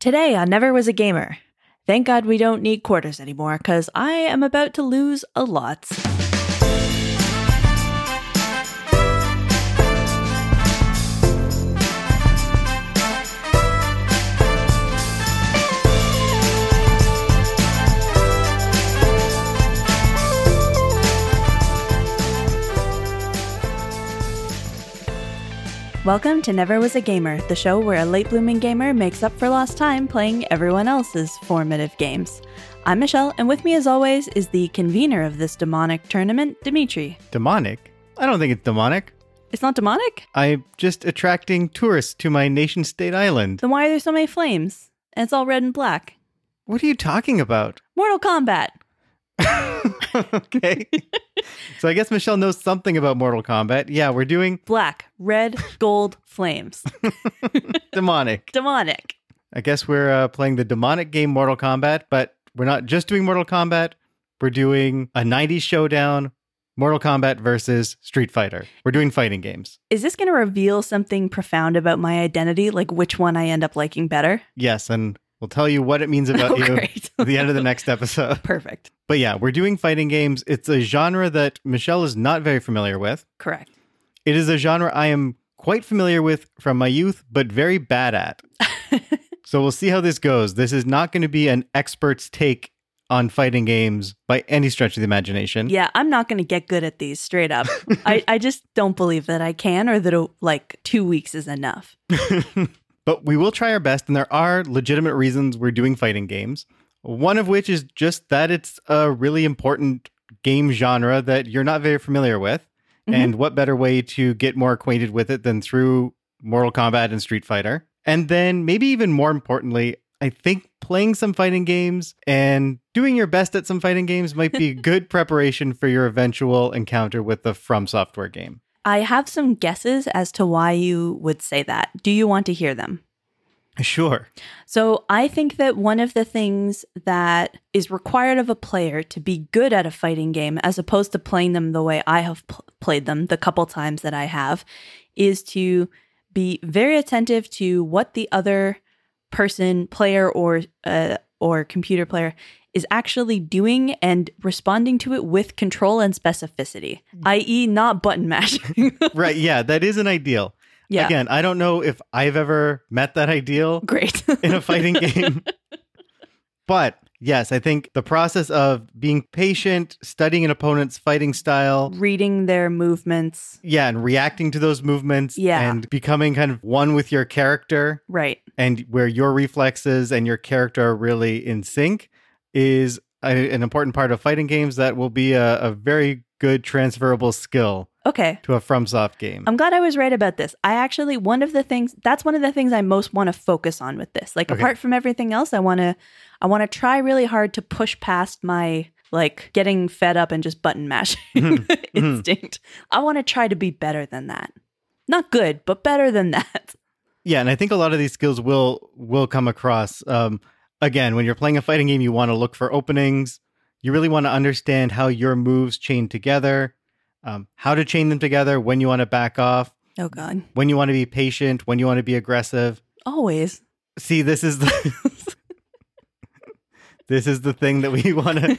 Today on Never Was a Gamer. Thank God we don't need quarters anymore, because I am about to lose a lot. Welcome to Never Was a Gamer, the show where a late blooming gamer makes up for lost time playing everyone else's formative games. I'm Michelle, and with me as always is the convener of this demonic tournament, Dimitri. Demonic? I don't think it's demonic. It's not demonic? I'm just attracting tourists to my nation state island. Then why are there so many flames? And it's all red and black. What are you talking about? Mortal Kombat! okay. so I guess Michelle knows something about Mortal Kombat. Yeah, we're doing Black, red, gold, flames. demonic. Demonic. I guess we're uh, playing the demonic game Mortal Kombat, but we're not just doing Mortal Kombat. We're doing a 90s showdown, Mortal Kombat versus Street Fighter. We're doing fighting games. Is this going to reveal something profound about my identity, like which one I end up liking better? Yes, and we'll tell you what it means about Oh, you at the end of the next episode. Perfect. But yeah, we're doing fighting games. It's a genre that Michelle is not very familiar with. Correct. It is a genre I am quite familiar with from my youth, but very bad at. so we'll see how this goes. This is not going to be an expert's take on fighting games by any stretch of the imagination. Yeah, I'm not going to get good at these straight up. I, I just don't believe that I can or that like two weeks is enough. But we will try our best, and there are legitimate reasons we're doing fighting games. One of which is just that it's a really important game genre that you're not very familiar with. Mhm. And what better way to get more acquainted with it than through Mortal Kombat and Street Fighter? And then, maybe even more importantly, I think playing some fighting games and doing your best at some fighting games might be good preparation for your eventual encounter with the From Software game. I have some guesses as to why you would say that. Do you want to hear them? Sure. So, I think that one of the things that is required of a player to be good at a fighting game, as opposed to playing them the way I have pl- played them the couple times that I have, is to be very attentive to what the other person, player, or uh, or computer player is actually doing and responding to it with control and specificity, i.e., not button mashing. Right. Yeah, that is an ideal. yeah, Again, I don't know if I've ever met that ideal great. in a fighting game. But yes, I think the process of being patient, studying an opponent's fighting style, Reading their movements, yeah, and reacting to those movements Yeah. and becoming kind of one with your character right? and where your reflexes and your character are really in sync is a, an important part of fighting games that will be a, a very good transferable skill Okay. to a FromSoft game. I'm glad I was right about this. I actually one of the things that's one of the things I most want to focus on with this. Like Okay. apart from everything else, I want to I want to try really hard to push past my like getting fed up and just button mashing Mhm. instinct. I want to try to be better than that. Not good, but better than that. Yeah, and I think a lot of these skills will will come across. Um, again, when you're playing a fighting game, you want to look for openings. You really want to understand how your moves chain together, um, how to chain them together, when you want to back off, Oh god. when you want to be patient, when you want to be aggressive. Always. See, this is the this is the thing that we want to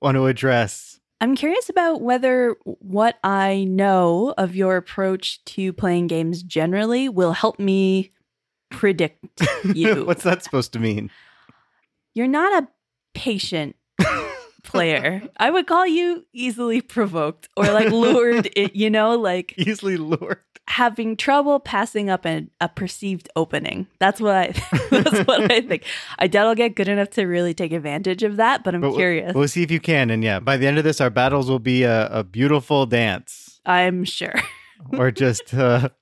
want to address. I'm curious about whether what I know of your approach to playing games generally will help me predict you. What's that supposed to mean? You're not a patient player. I would call you easily provoked or like lured, i- you know, like Easily lured. having trouble passing up an, a perceived opening. That's what I that's what I think. I doubt I'll get good enough to really take advantage of that, but I'm But we'll- curious. We'll see if you can. And yeah, by the end of this, our battles will be a, a beautiful dance. I'm sure. or just a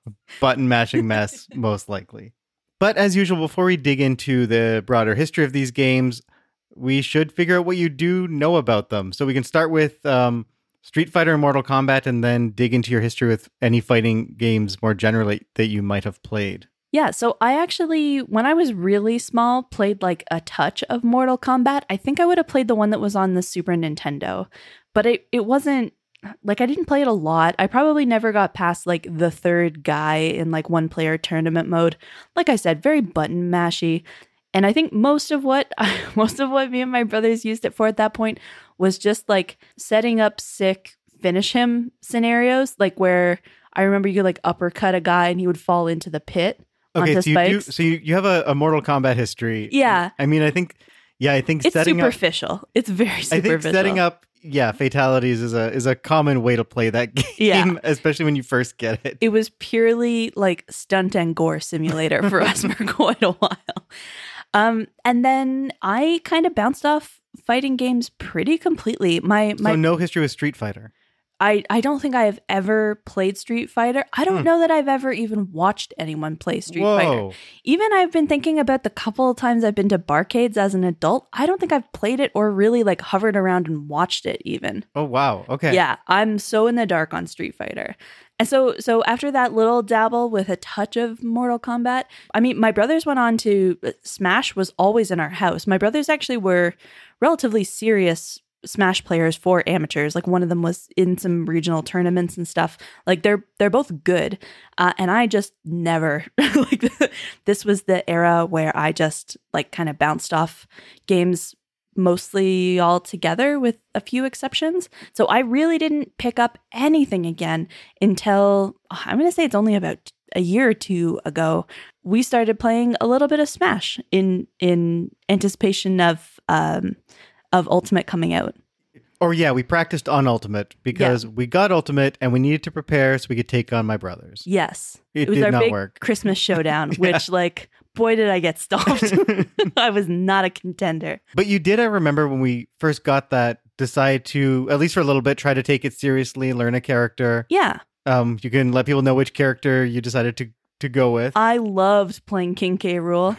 button mashing mess, most likely. But as usual, before we dig into the broader history of these games, we should figure out what you do know about them. So we can start with um, Street Fighter and Mortal Kombat, and then dig into your history with any fighting games more generally that you might have played. Yeah, so I actually, when I was really small, played like a touch of Mortal Kombat. I think I would have played the one that was on the Super Nintendo, but it, it wasn't like I didn't play it a lot. I probably never got past like the third guy in like one player tournament mode. Like I said, very button mashy. And I think most of what most of what me and my brothers used it for at that point was just like setting up sick finish him scenarios, like where I remember you could like uppercut a guy and he would fall into the pit. Okay, so you, spikes. so you, you have a, a Mortal Kombat history. Yeah. I mean, I think, yeah, I think It's setting up, superficial. It's very superficial. I think setting up, yeah, fatalities is a is a common way to play that game, Yeah. especially when you first get it. it was purely like stunt and gore simulator for us for quite a while. Um, and then I kind of bounced off fighting games pretty completely. My my so no history with Street Fighter. I, I don't think I have ever played Street Fighter. I don't Hmm. know that I've ever even watched anyone play Street Fighter. Even I've been thinking about the couple of times I've been to barcades as an adult. I don't think I've played it or really like hovered around and watched it even. Oh wow. Okay. Yeah, I'm so in the dark on Street Fighter. And so so after that little dabble with a touch of Mortal Kombat, I mean my brothers went on to uh, Smash was always in our house. My brothers actually were relatively serious Smash players for amateurs. Like one of them was in some regional tournaments and stuff. Like they're they're both good, uh, and I just never like this was the era where I just like kind of bounced off games mostly all together with a few exceptions. So I really didn't pick up anything again until I'm going to say it's only about a year or two ago. We started playing a little bit of Smash in in anticipation of um of Ultimate coming out. Or yeah, we practiced on Ultimate because we got Ultimate and we needed to prepare so we could take on my brothers. Yes. It, was did our not big work. Christmas showdown, which like boy did I get stomped. I was not a contender. But you did, I remember when we first got that, decide to, at least for a little bit, try to take it seriously, learn a character. Yeah. Um, you can let people know which character you decided to, to go with. I loved playing King K. Rool.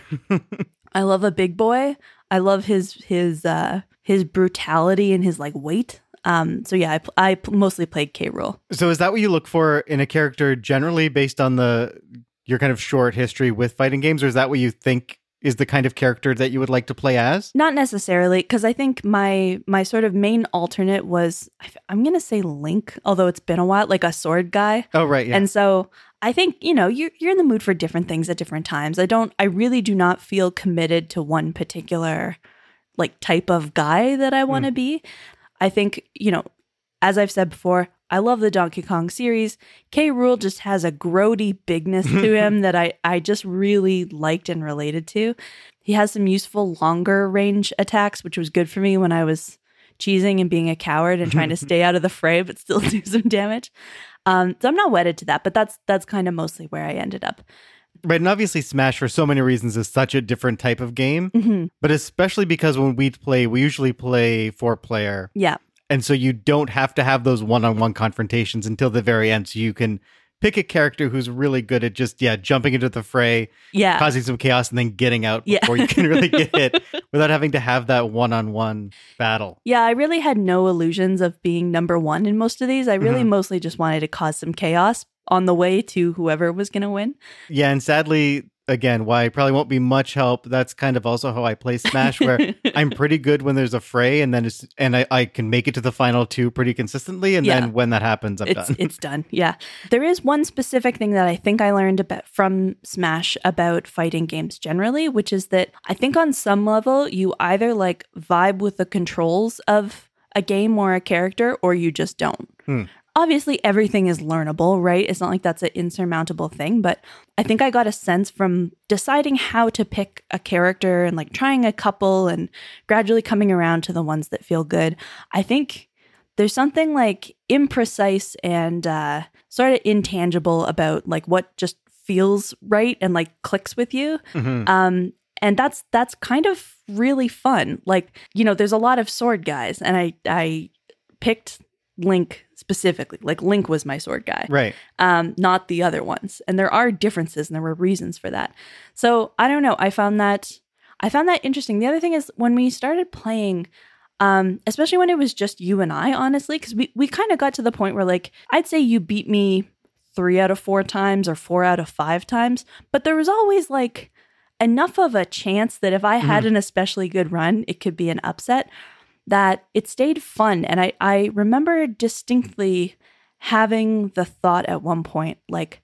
I love a big boy. I love his his uh his brutality and his like weight. Um so yeah, I, I mostly played K. Rool. so is that what you look for in a character generally based on the your kind of short history with fighting games, or is that what you think is the kind of character that you would like to play as? Not necessarily because I think my my sort of main alternate was I'm going to say Link, although it's been a while, like a sword guy. Oh right, yeah. And so I think, you know, you're you're in the mood for different things at different times. I don't I really do not feel committed to one particular like type of guy that I hmm. want to be. I think, you know, as I've said before, I love the Donkey Kong series. K. Rool just has a grody bigness to him that I, I just really liked and related to. He has some useful longer range attacks, which was good for me when I was cheesing and being a coward and trying to stay out of the fray but still do some damage. Um, so I'm not wedded to that, but that's that's kind of mostly where I ended up. Right, and obviously Smash for so many reasons is such a different type of game, hmm but especially because when we play, we usually play four player, Yeah, and so you don't have to have those one on one confrontations until the very end. So you can pick a character who's really good at just yeah jumping into the fray, yeah, causing some chaos, and then getting out Yeah. before you can really get hit without having to have that one on one battle. yeah. I really had no illusions of being number one in most of these. I really Mhm. mostly just wanted to cause some chaos on the way to whoever was going to win. Yeah, and sadly, again, why I probably won't be much help. That's kind of also how I play Smash, where I'm pretty good when there's a fray, and then it's and I, I can make it to the final two pretty consistently, and Yeah. then when that happens, I'm it's done. it's done. Yeah. There is one specific thing that I think I learned about from Smash about fighting games generally, which is that I think on some level you either like vibe with the controls of a game or a character or you just don't. Hmm. Obviously everything is learnable, right? It's not like that's an insurmountable thing, but I think I got a sense from deciding how to pick a character and like trying a couple and gradually coming around to the ones that feel good. I think there's something like imprecise and uh, sort of intangible about like what just feels right and like clicks with you. Mhm. Um, and that's that's kind of really fun. Like you know, there's a lot of sword guys, and I I picked Link specifically. Like Link was my sword guy Right. um, not the other ones. And there are differences, and there were reasons for that. So I don't know. I found that I found that interesting. The other thing is when we started playing, um, especially when it was just you and I, honestly, because we we kind of got to the point where like I'd say you beat me three out of four times or four out of five times, but there was always like enough of a chance that if I had an especially good run, it could be an upset. That it stayed fun, and I I remember distinctly having the thought at one point like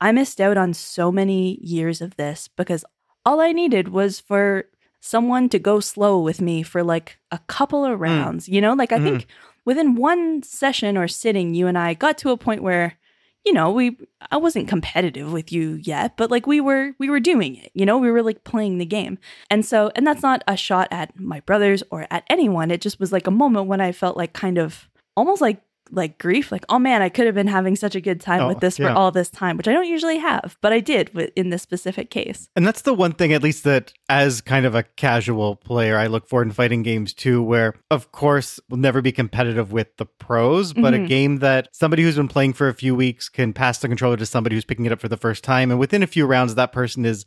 I missed out on so many years of this because all I needed was for someone to go slow with me for like a couple of mm. rounds. You know, like I mm. think within one session or sitting, you and I got to a point where, you know, we I wasn't competitive with you yet, but like we were we were doing it. You know, we were like playing the game. And so and that's not a shot at my brothers or at anyone. It just was like a moment when I felt like kind of almost like like grief like oh man i could have been having such a good time Oh, with this yeah. for all this time which i don't usually have but i did in this specific case And that's the one thing, at least that as kind of a casual player, I look for in fighting games too, where of course we'll never be competitive with the pros, but a Mhm. game that somebody who's been playing for a few weeks can pass the controller to somebody who's picking it up for the first time, and within a few rounds, that person is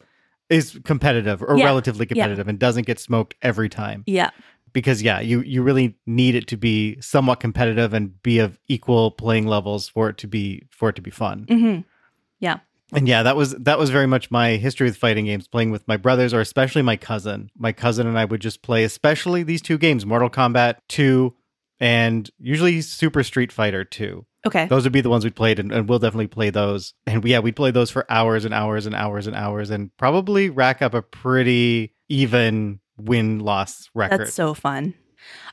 is competitive or Yeah. relatively Yeah. competitive and doesn't get smoked every time. yeah Because yeah, you you really need it to be somewhat competitive and be of equal playing levels for it to be for it to be fun. hmm Yeah. And yeah, that was that was very much my history with fighting games, playing with my brothers or especially my cousin. My cousin and I would just play especially these two games, Mortal Kombat 2 and usually Super Street Fighter 2. okay Those would be the ones we played and, and we'll definitely play those. And yeah, we'd play those for hours and hours and hours and hours and probably rack up a pretty even win loss record. That's so fun.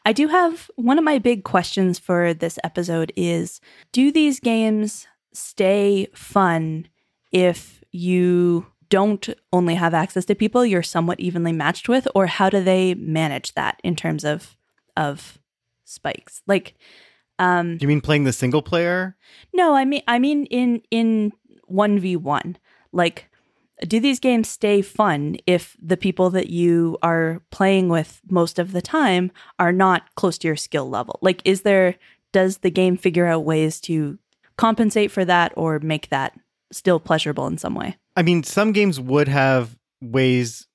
I do have one of my big questions for this episode is do these games stay fun if you don't only have access to people you're somewhat evenly matched with or how do they manage that in terms of of spikes? Like um Do you mean playing the single player? no, I mean I mean in in 1v1. Like do these games stay fun if the people that you are playing with most of the time are not close to your skill level? Like is there does the game figure out ways to compensate for that or make that still pleasurable in some way? I mean, some games would have ways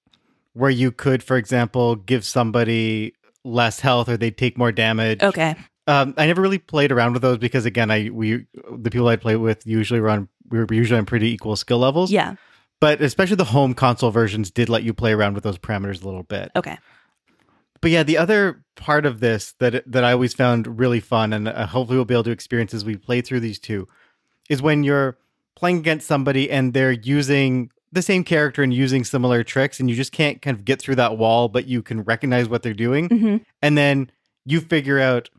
where you could, for example, give somebody less health or they'd take more damage. Okay. Um, I never really played around with those because, again, I we the people I'd play with usually were on we were usually on pretty equal skill levels. Yeah. But especially the home console versions did let you play around with those parameters a little bit. Okay. But yeah, the other part of this that that I always found really fun, and uh, hopefully we'll be able to experience as we play through these two, is when you're playing against somebody and they're using the same character and using similar tricks, and you just can't kind of get through that wall, but you can recognize what they're doing, hmm and then you figure out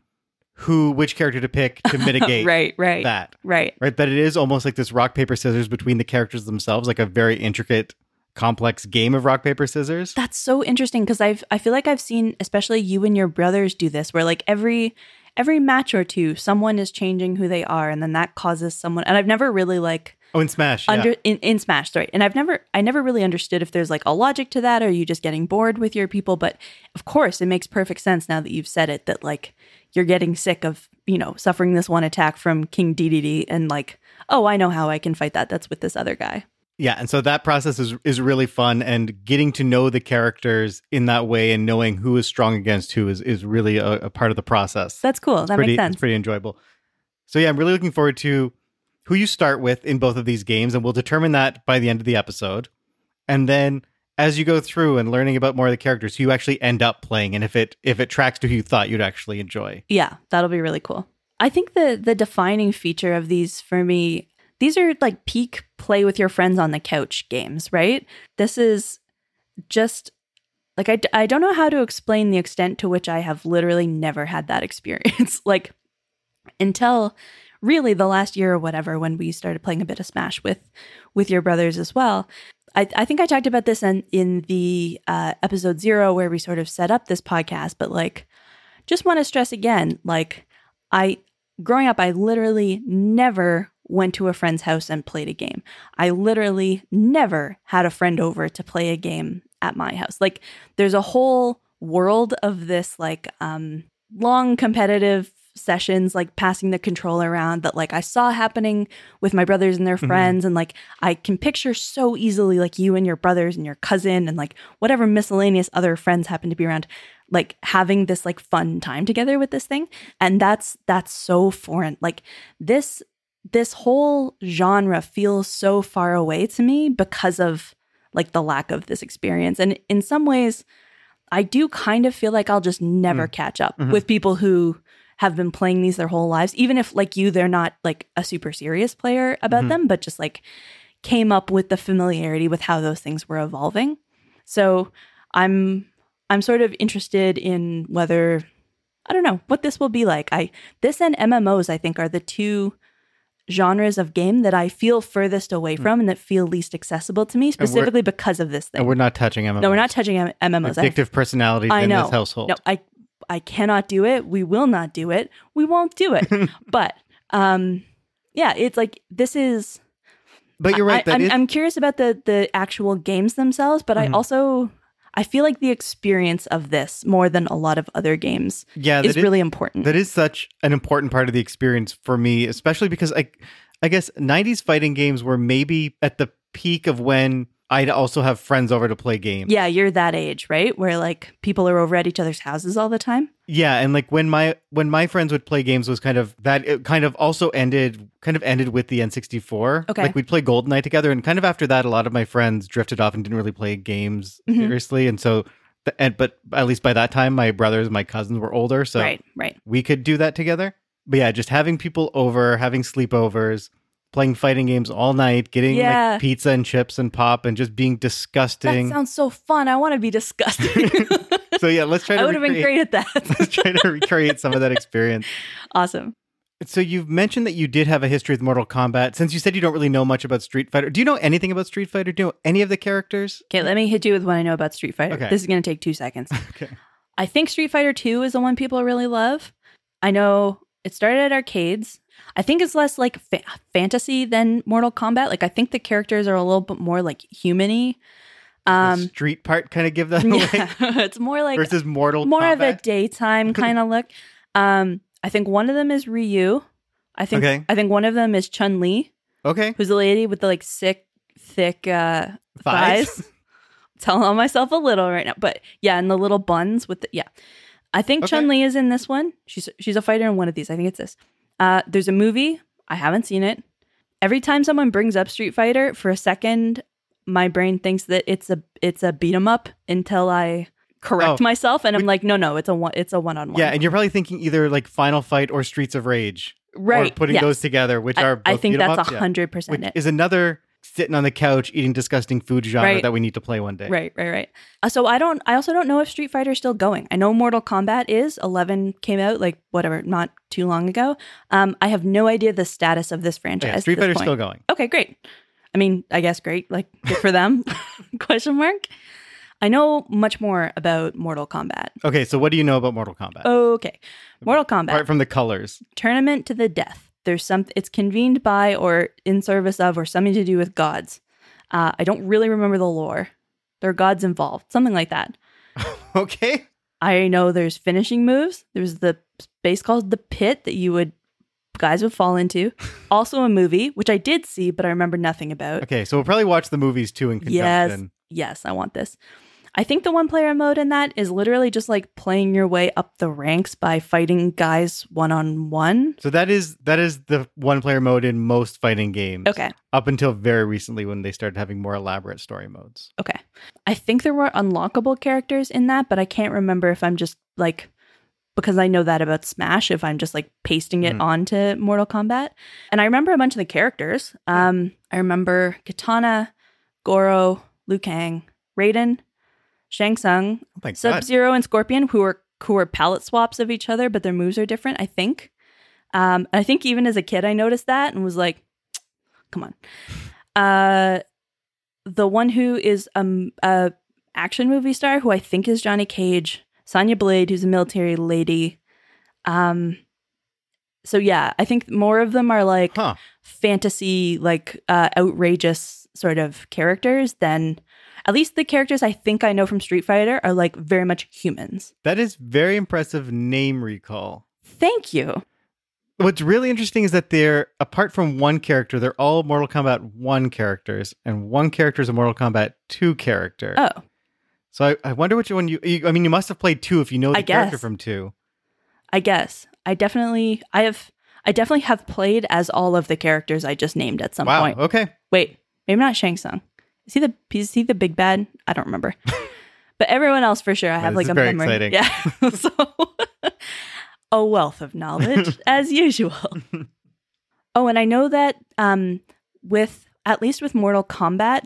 who which character to pick to mitigate right, right. that. Right. Right, that it is almost like this rock paper scissors between the characters themselves, like a very intricate, complex game of rock paper scissors. That's so interesting because I've I feel like I've seen especially you and your brothers do this where like every every match or two someone is changing who they are and then that causes someone and I've never really like Oh, in Smash, yeah. under in, in Smash sorry and I've never I never really understood if there's like a logic to that or you just getting bored with your people but of course it makes perfect sense now that you've said it that like you're getting sick of you know suffering this one attack from King Dedede and like oh I know how I can fight that that's with this other guy Yeah, and so that process is is really fun, and getting to know the characters in that way and knowing who is strong against who is is really a, a part of the process. that's cool that pretty, makes sense It's pretty enjoyable. So yeah, I'm really looking forward to who you start with in both of these games, and we'll determine that by the end of the episode. And then as you go through and learning about more of the characters, who you actually end up playing, and if it if it tracks to who you thought you'd actually enjoy. Yeah, that'll be really cool. I think the the defining feature of these for me, these are like peak play with your friends on the couch games, right? This is just like I, I don't know how to explain the extent to which I have literally never had that experience. like until really the last year or whatever when we started playing a bit of Smash with with your brothers as well. I, I think I talked about this in in the uh, episode zero where we sort of set up this podcast, but like just want to stress again like i growing up i literally never went to a friend's house and played a game. I literally never had a friend over to play a game at my house. Like there's a whole world of this like um long competitive sessions like passing the controller around that like i saw happening with my brothers and their Mhm. friends and like i can picture so easily like you and your brothers and your cousin and like whatever miscellaneous other friends happen to be around like having this like fun time together with this thing and that's that's so foreign like this this whole genre feels so far away to me because of like the lack of this experience and in some ways i do kind of feel like i'll just never catch up Mhm. with people who have been playing these their whole lives even if like you they're not like a super serious player about Mhm. them but just like came up with the familiarity with how those things were evolving So I'm I'm sort of interested in whether I don't know what this will be like. I this and MMOs I think are the two genres of game that I feel furthest away from and that feel least accessible to me specifically because of this thing. And we're not touching MMOs. no, we're not touching M- MMOs. Addictive personalities I in this household. No, I I cannot do it. We will not do it. We won't do it. but um yeah, it's like this is but you're right. I, that I'm, is- I'm curious about the the actual games themselves, but Mhm. I also I feel like the experience of this more than a lot of other games yeah, is is- really important. That is such an important part of the experience for me, especially because I, I guess '90s fighting games were maybe at the peak of when I'd also have friends over to play games. yeah, you're that age, right? Where like people are over at each other's houses all the time. yeah, and like when my when my friends would play games was kind of that. It kind of also ended, kind of ended with the N64. Okay. like we'd play GoldenEye together, and kind of after that, a lot of my friends drifted off and didn't really play games Mhm. seriously, and so. And but at least by that time, my brothers, my cousins were older, so right, right. we could do that together. But yeah, just having people over, having sleepovers, playing fighting games all night, getting Yeah. like pizza and chips and pop, and just being disgusting. That sounds so fun. I want to be disgusting. so yeah, let's try to I would have been great at that. let's try to recreate some of that experience. awesome. So you've mentioned that you did have a history with Mortal Kombat. Since you said you don't really know much about Street Fighter, do you know anything about Street Fighter? Do you know any of the characters? Okay, let me hit you with what I know about Street Fighter. Okay. This is going to take two seconds. Okay. I think Street Fighter 2 is the one people really love. I know it started at arcades. I think it's less like fa- fantasy than Mortal Kombat. Like I think the characters are a little bit more like humany. the Um street part kind of give that away yeah, it's more like versus Mortal more of a daytime kind of look. Um I think one of them is Ryu. I think Okay. I think one of them is Chun Li, okay, who's the lady with the like sick thick uh Thighs? thighs. Telling on myself a little right now, but yeah, and the little buns with the yeah. I think Okay. Chun Li is in this one. She's she's a fighter in one of these. I think it's this. Uh, there's a movie. I haven't seen it. Every time someone brings up Street Fighter, for a second, my brain thinks that it's a it's a beat 'em up until I correct Oh, myself, and I'm we- like, no, no, it's a one, it's a one on one. Yeah, and you're probably thinking either like Final Fight or Streets of Rage, right. or putting yes. those together, which I, are I think that's a yeah. hundred percent is another sitting on the couch eating disgusting food genre Right. that we need to play one day. Right, right, right. Uh, so I don't. I also don't know if Street Fighter is still going. I know Mortal Kombat is. Eleven came out like whatever, not too long ago. Um, I have no idea the status of this franchise. yeah, Street Fighter's point. still going. Okay, great. I mean, I guess great. Like good for them. Question mark. I know much more about Mortal Kombat. Okay, so what do you know about Mortal Kombat? Okay, Mortal Kombat Apart from the colors. tournament to the death. There's some. It's convened by or in service of or something to do with gods. Uh, I don't really remember the lore. There are gods involved, something like that. Okay. I know there's finishing moves. There's the space called the pit that you would guys would fall into. Also a movie, which I did see, but I remember nothing about. Okay, so we'll probably watch the movies too in conjunction. Yes. Yes, I want this. I think the one player mode in that is literally just like playing your way up the ranks by fighting guys one on one. So that is that is the one player mode in most fighting games. Okay. Up until very recently when they started having more elaborate story modes. Okay. I think there were unlockable characters in that, but I can't remember if I'm just like because I know that about Smash if I'm just like pasting it Mhm. onto Mortal Kombat. And I remember a bunch of the characters. Um I remember Kitana, Goro, Liu Kang, Raiden, Shang Tsung, Oh Sub. Zero, and Scorpion, who are who are palette swaps of each other, but their moves are different. I think. Um, I think even as a kid, I noticed that and was like, "Come on." Uh, the one who is um a action movie star, who I think is Johnny Cage, Sonya Blade, who's a military lady. Um, so yeah, I think more of them are like Huh. fantasy, like uh, outrageous sort of characters than at least the characters I think I know from Street Fighter are like very much humans. That is very impressive name recall. Thank you. What's really interesting is that they're apart from one character, they're all Mortal Kombat 1 characters, and one character is a Mortal Kombat 2 character. Oh, So I, I wonder which one you, you I mean you must have played 2 if you know the I character guess. from 2. I guess I definitely I have I definitely have played as all of the characters I just named at some Wow. point. Okay. Wait, maybe not Shang Tsung. Is he the is he the big bad? I don't remember. but everyone else for sure I have this like a very memory. exciting. Yeah. so a wealth of knowledge as usual. oh, and I know that um with at least with Mortal Kombat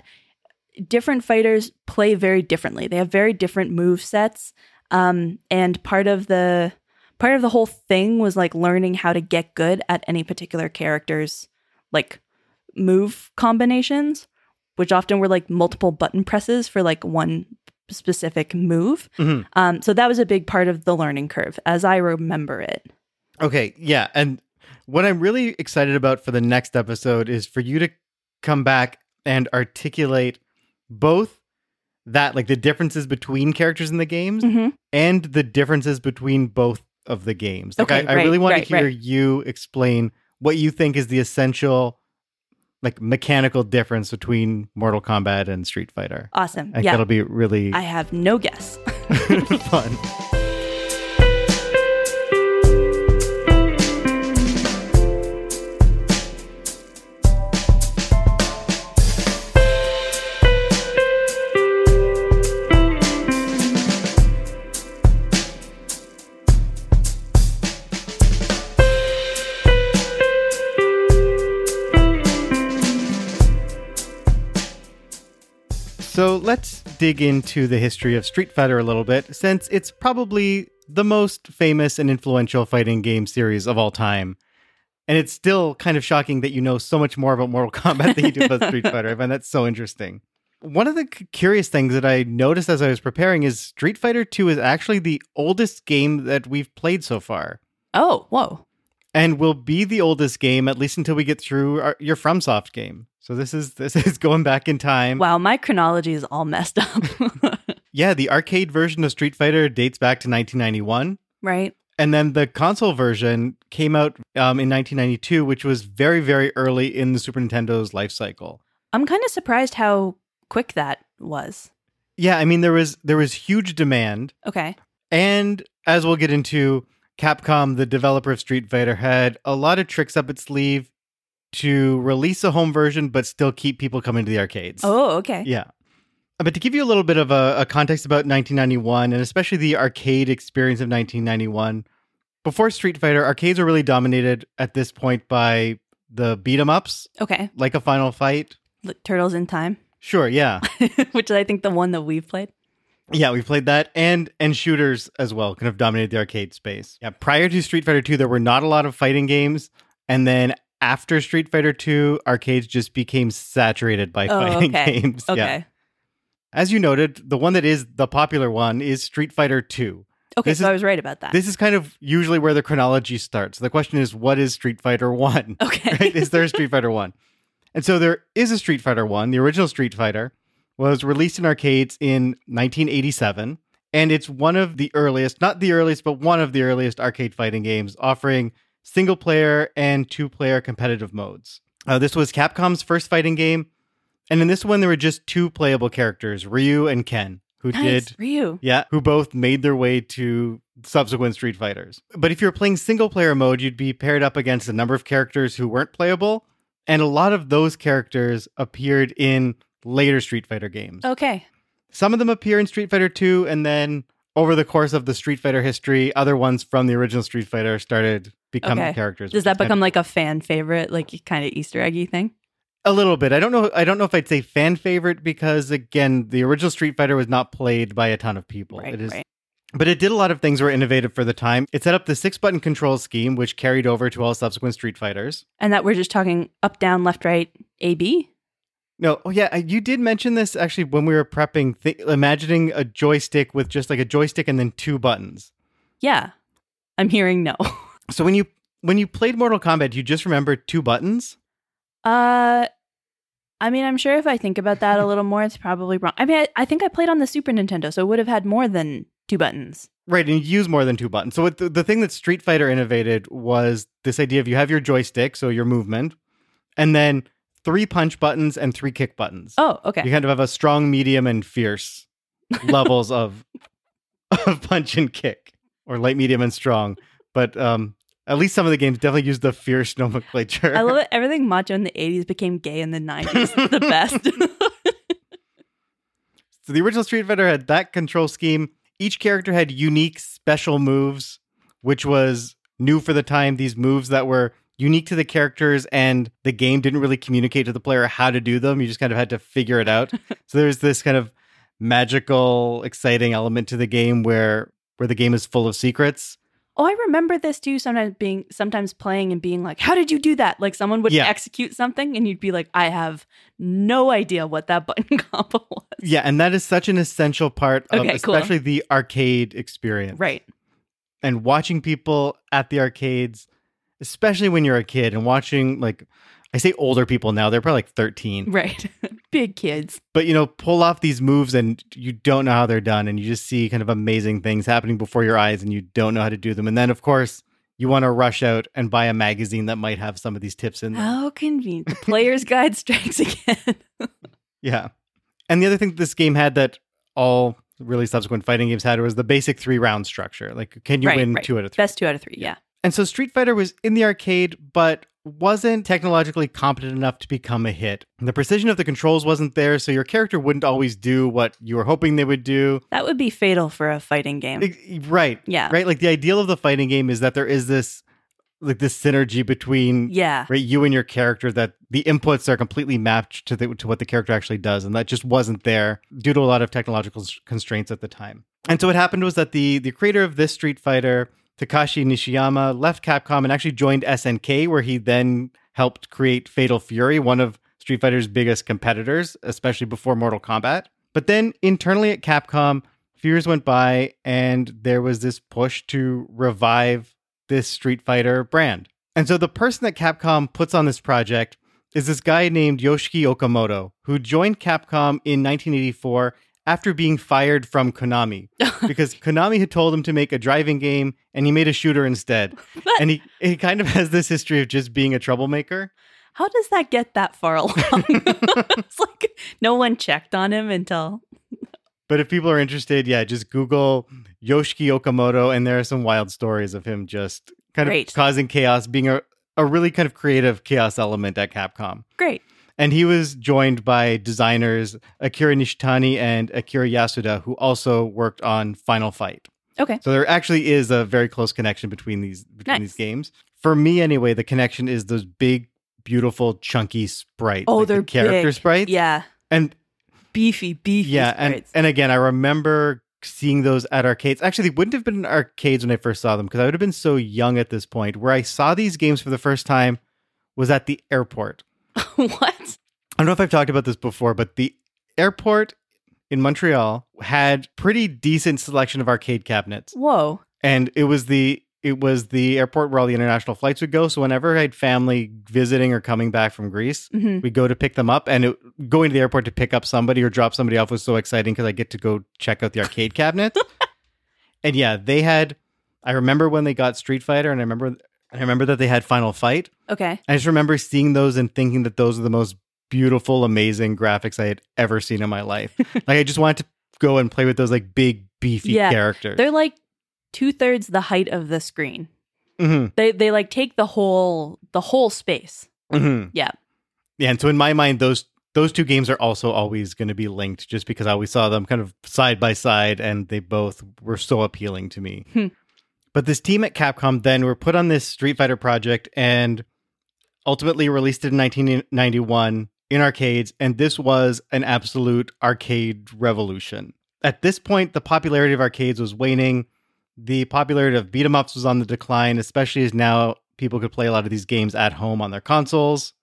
different fighters play very differently. They have very different move sets. Um, and part of the part of the whole thing was like learning how to get good at any particular character's like move combinations, which often were like multiple button presses for like one specific move. Mhm. Um, so that was a big part of the learning curve, as I remember it. Okay, yeah, and what I'm really excited about for the next episode is for you to come back and articulate both that like the differences between characters in the games Mhm. and the differences between both of the games. Like Okay, I, I right, really want right, to hear right. you explain what you think is the essential like mechanical difference between Mortal Kombat and Street Fighter. Awesome. I think yeah. that'll be really I have no guess. fun. Dig into the history of Street Fighter a little bit, since it's probably the most famous and influential fighting game series of all time. And it's still kind of shocking that you know so much more about Mortal Kombat than you do about Street Fighter. I find that so interesting. One of the curious things that I noticed as I was preparing is Street Fighter 2 is actually the oldest game that we've played so far. oh, whoa. And will be the oldest game at least until we get through our, your FromSoft game. So this is this is going back in time. Wow, my chronology is all messed up. Yeah, the arcade version of Street Fighter dates back to 1991. right? And then the console version came out um, in 1992, which was very, very early in the Super Nintendo's life cycle. I'm kind of surprised how quick that was. Yeah, I mean there was there was huge demand, Okay. and as we'll get into, Capcom, the developer of Street Fighter, had a lot of tricks up its sleeve to release a home version, but still keep people coming to the arcades. Oh, okay. Yeah. But to give you a little bit of a, a context about 1991, and especially the arcade experience of 1991, before Street Fighter, arcades were really dominated at this point by the beat 'em ups, Okay. like a Final Fight. Turtles in Time, Sure, yeah, which is, I think, the one that we've played. yeah, we played that, and and shooters as well, kind of dominated the arcade space. Yeah, prior to Street Fighter 2, there were not a lot of fighting games, and then after Street Fighter 2, arcades just became saturated by Oh, fighting okay. games. Okay. Yeah. As you noted, the one that is the popular one is Street Fighter 2. Okay, This so is- I was right about that. This is kind of usually where the chronology starts. The question is, what is Street Fighter 1? okay. right? Is there a Street Fighter 1? And so there is a Street Fighter 1. The original Street Fighter was released in arcades in 1987. And it's one of the earliest, not the earliest, but one of the earliest arcade fighting games offering single player and two player competitive modes. Uh, this was Capcom's first fighting game. And in this one, there were just two playable characters, Ryu and Ken, who nice. did Ryu. yeah, who both made their way to subsequent Street Fighters. But if you're playing single player mode, you'd be paired up against a number of characters who weren't playable, and a lot of those characters appeared in later Street Fighter games. Okay. Some of them appear in Street Fighter 2, and then over the course of the Street Fighter history, other ones from the original Street Fighter started becoming Okay. characters. Does that become of like a fan favorite, like kind of Easter eggy thing? a little bit? I don't know. I don't know if I'd say fan favorite because again, the original Street Fighter was not played by a ton of people. Right. it is right. But it did a lot of things that were innovative for the time. It set up the six button control scheme, which carried over to all subsequent Street Fighters. And that we're just talking up, down, left, right, A, B. No, oh yeah, you did mention this actually when we were prepping, th- imagining a joystick with just like a joystick and then two buttons. Yeah. I'm hearing no. So when you when you played Mortal Kombat, you just remember two buttons. Uh, I mean, I'm sure if I think about that a little more, it's probably wrong. I mean, I, I think I played on the Super Nintendo, so it would have had more than two buttons. Right, and you use more than two buttons. So the, the thing that Street Fighter innovated was this idea of you have your joystick, so your movement, and then three punch buttons and three kick buttons. Oh, okay. You kind of have a strong, medium, and fierce levels of of punch and kick, or light, medium, and strong. But um, at least some of the games definitely use the fierce nomenclature. I love it. Everything macho in the 80s became gay in the 90s. The best. So the original Street Fighter had that control scheme. Each character had unique special moves, which was new for the time. These moves that were unique to the characters and the game didn't really communicate to the player how to do them. You just kind of had to figure it out. so there's this kind of magical, exciting element to the game where where the game is full of secrets. Oh, I remember this too. Sometimes being, sometimes playing and being like, "How did you do that?" Like someone would Yeah. execute something, and you'd be like, "I have no idea what that button combo was." Yeah, and that is such an essential part of Okay, cool. especially the arcade experience. Right. and watching people at the arcades, especially when you're a kid and watching like I say older people now, they're probably like 13, Right. Big kids. but you know, pull off these moves and you don't know how they're done and you just see kind of amazing things happening before your eyes and you don't know how to do them. And then of course, you want to rush out and buy a magazine that might have some of these tips in there. How convenient. The player's guide strikes again. Yeah. And the other thing that this game had that all really subsequent fighting games had was the basic three round structure. Like, can you Right, win right. two out of three? Best two out of three. Yeah. And so Street Fighter was in the arcade, but wasn't technologically competent enough to become a hit. The precision of the controls wasn't there, so your character wouldn't always do what you were hoping they would do. That would be fatal for a fighting game. Right. Yeah. Right. Like the ideal of the fighting game is that there is this like this synergy between Yeah. right you and your character that the inputs are completely mapped to the, to what the character actually does and that just wasn't there due to a lot of technological constraints at the time and so what happened was that the the creator of this street fighter takashi nishiyama left capcom and actually joined snk where he then helped create fatal fury one of street fighter's biggest competitors especially before mortal kombat but then internally at capcom few years went by and there was this push to revive this Street Fighter brand. And so the person that Capcom puts on this project is this guy named Yoshiki Okamoto, who joined Capcom in 1984 after being fired from Konami because Konami had told him to make a driving game and he made a shooter instead. and he, he kind of has this history of just being a troublemaker. How does that get that far along? it's like no one checked on him until But if people are interested, yeah, just Google Yoshiki Okamoto, and there are some wild stories of him just kind Great. of causing chaos, being a, a really kind of creative chaos element at Capcom. great. And he was joined by designers Akira Nishitani and Akira Yasuda, who also worked on Final Fight. Okay. So there actually is a very close connection between these between Nice. these games. For me, anyway, the connection is those big, beautiful, chunky sprites. Oh, like they're character big. sprites. Yeah. and Beefy, beefy. yeah, and and again, I remember seeing those at arcades. Actually, they wouldn't have been in arcades when I first saw them because I would have been so young at this point. Where I saw these games for the first time was at the airport. what? I don't know if I've talked about this before, but the airport in Montreal had pretty decent selection of arcade cabinets, Whoa. and it was the it was the airport where all the international flights would go. So whenever I had family visiting or coming back from Greece, hmm we go to pick them up and it, going to the airport to pick up somebody or drop somebody off was so exciting because i get to go check out the arcade cabinet and yeah they had i remember when they got street fighter and i remember i remember that they had final fight Okay. i just remember seeing those and thinking that those are the most beautiful amazing graphics i had ever seen in my life like i just wanted to go and play with those like big beefy Yeah, characters They're like two thirds the height of the screen. Mhm, They they like take the whole the whole space. mhm. Yeah. yeah and so in my mind those those two games are also always going to be linked just because I always saw them kind of side by side and they both were so appealing to me. But this team at Capcom then were put on this Street Fighter project and ultimately released it in 1991 in arcades. And this was an absolute arcade revolution. At this point, the popularity of arcades was waning. The popularity of beat 'em ups was on the decline, especially as now people could play a lot of these games at home on their consoles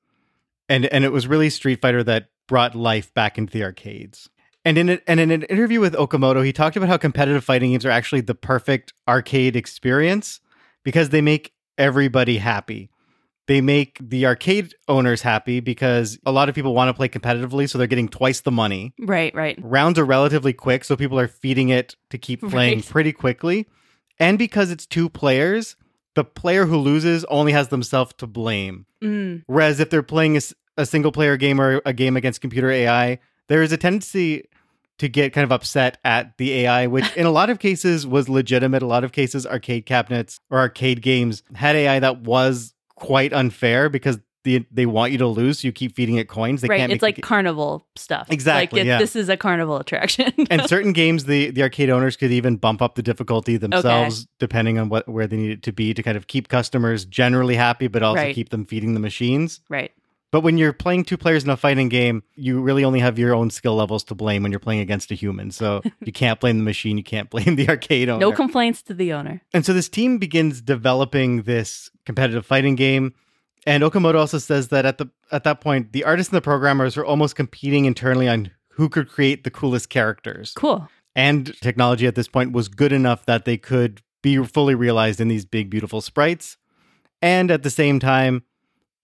and and it was really Street Fighter that brought life back into the arcades. And in a, and in an interview with Okamoto, he talked about how competitive fighting games are actually the perfect arcade experience because they make everybody happy. They make the arcade owners happy because a lot of people want to play competitively, so they're getting twice the money. Right, right. Rounds are relatively quick, so people are feeding it to keep playing Right. pretty quickly. And because it's two players, the player who loses only has themselves to blame. Mm, Whereas if they're playing a single player game or a game against computer AI, there is a tendency to get kind of upset at the AI, which in a lot of cases was legitimate. A lot of cases, arcade cabinets or arcade games had AI that was quite unfair because the they want you to lose, so you keep feeding it coins. They right. can't It's like carnival stuff. Exactly, Like it, yeah. this is a carnival attraction. and certain games the the arcade owners could even bump up the difficulty themselves depending on what where they need it to be to kind of keep customers generally happy but also Right. keep them feeding the machines right. But when you're playing two players in a fighting game you really only have your own skill levels to blame when you're playing against a human so you can't blame the machine you can't blame the arcade owner No complaints to the owner. and so this team begins developing this competitive fighting game. And Okamoto also says that at the at that point, the artists and the programmers were almost competing internally on who could create the coolest characters. Cool. And technology at this point was good enough that they could be fully realized in these big, beautiful sprites. And at the same time,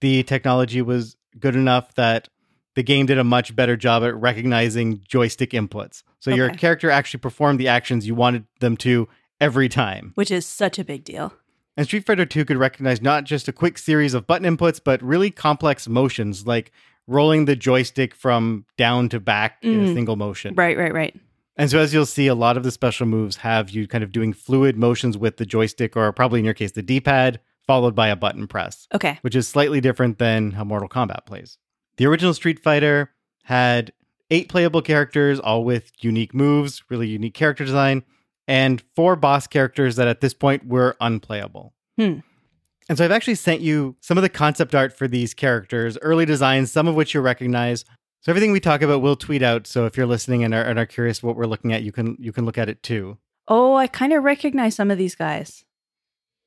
the technology was good enough that the game did a much better job at recognizing joystick inputs. So your character actually performed the actions you wanted them to every time. Which is such a big deal. And Street Fighter 2 could recognize not just a quick series of button inputs, but really complex motions like rolling the joystick from down to back in a Mm. single motion. Right, right, right. And so, as you'll see, a lot of the special moves have you kind of doing fluid motions with the joystick, or probably in your case, the D pad, followed by a button press, Okay. which is slightly different than how Mortal Kombat plays. The original Street Fighter had eight playable characters, all with unique moves, really unique character design, and four boss characters that at this point were unplayable. Hmm. And so I've actually sent you some of the concept art for these characters, early designs, some of which you'll recognize. So everything we talk about we'll tweet out. So if you're listening and are, and are curious what we're looking at, you can you can look at it too. Oh, I kind of recognize some of these guys.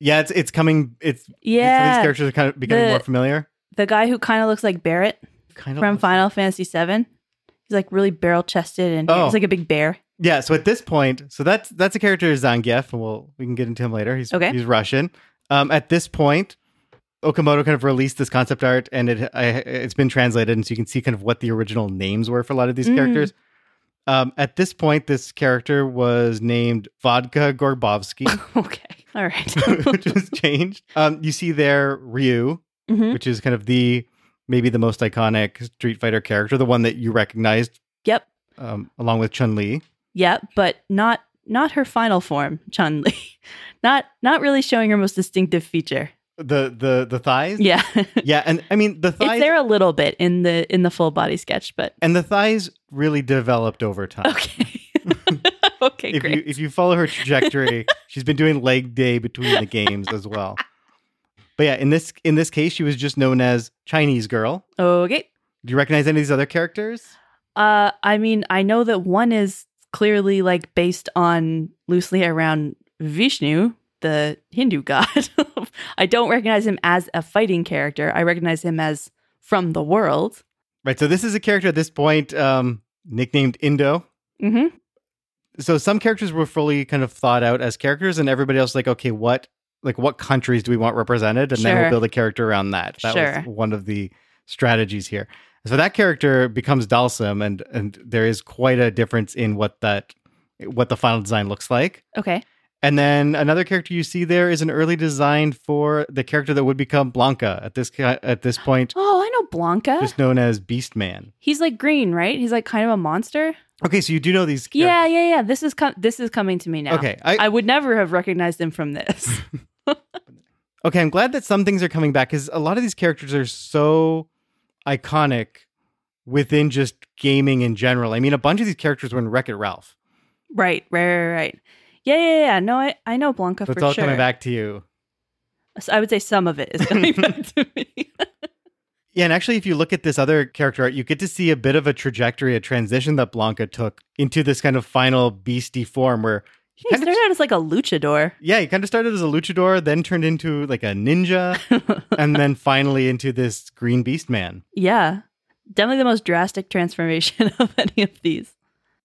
Yeah, it's it's coming. It's of these characters are kind of becoming The- more familiar. The guy who kind of looks like Barret Kind of from Final Fantasy VII. He's like really barrel chested and Oh. he's like a big bear. Yeah, so at this point, so that's that's a character Zangief, and we'll we can get into him later. He's Okay. he's Russian. Um, at this point, Okamoto kind of released this concept art, and it I, it's been translated, and so you can see kind of what the original names were for a lot of these Mm. characters. Um, at this point, this character was named Vodka Gorbovsky, okay. All right. which was changed. Um, you see there Ryu, hmm which is kind of the maybe the most iconic Street Fighter character, the one that you recognized, Yep. um, along with Chun Li. Yep. But not not her final form, Chun Li. not not really showing her most distinctive feature. The the the thighs. Yeah. Yeah, and I mean the it's thighs there a little bit in the in the full body sketch, but and the thighs really developed over time. okay. okay, If great. you if you follow her trajectory, she's been doing leg day between the games as well. But yeah, in this in this case, she was just known as Chinese girl. okay. Do you recognize any of these other characters? Uh I mean, I know that one is clearly like based on loosely around Vishnu, the Hindu god. I don't recognize him as a fighting character. I recognize him as from the world. Right. So this is a character at this point, um, nicknamed Indo. Mhm. So some characters were fully kind of thought out as characters, and everybody else like, okay, what like what countries do we want represented, and then we'll build a character around that. That Sure. was one of the strategies here. So that character becomes Dhalsim, and and there is quite a difference in what that what the final design looks like. Okay. And then another character you see there is an early design for the character that would become Blanka at this at this point, Oh, I know Blanka. just known as Beast Man. He's like green, right? He's like kind of a monster. Okay, so you do know these. Yeah, characters. yeah, yeah. This is com- this is coming to me now. Okay, I, I would never have recognized him from this. okay. I'm glad that some things are coming back because a lot of these characters are so iconic within just gaming in general. I mean, a bunch of these characters were in Wreck It Ralph, right, right, right, right. Yeah, yeah, yeah. No, I, I know Blanka so it's for all sure. coming back to you. So I would say some of it is coming back to me. Yeah, and actually, if you look at this other character art, you get to see a bit of a trajectory, a transition that Blanka took into this kind of final beastie form where he he kind of started out as like a luchador. Yeah, he kind of started as a luchador, then turned into like a ninja, and then finally into this green beast man. yeah, definitely the most drastic transformation of any of these.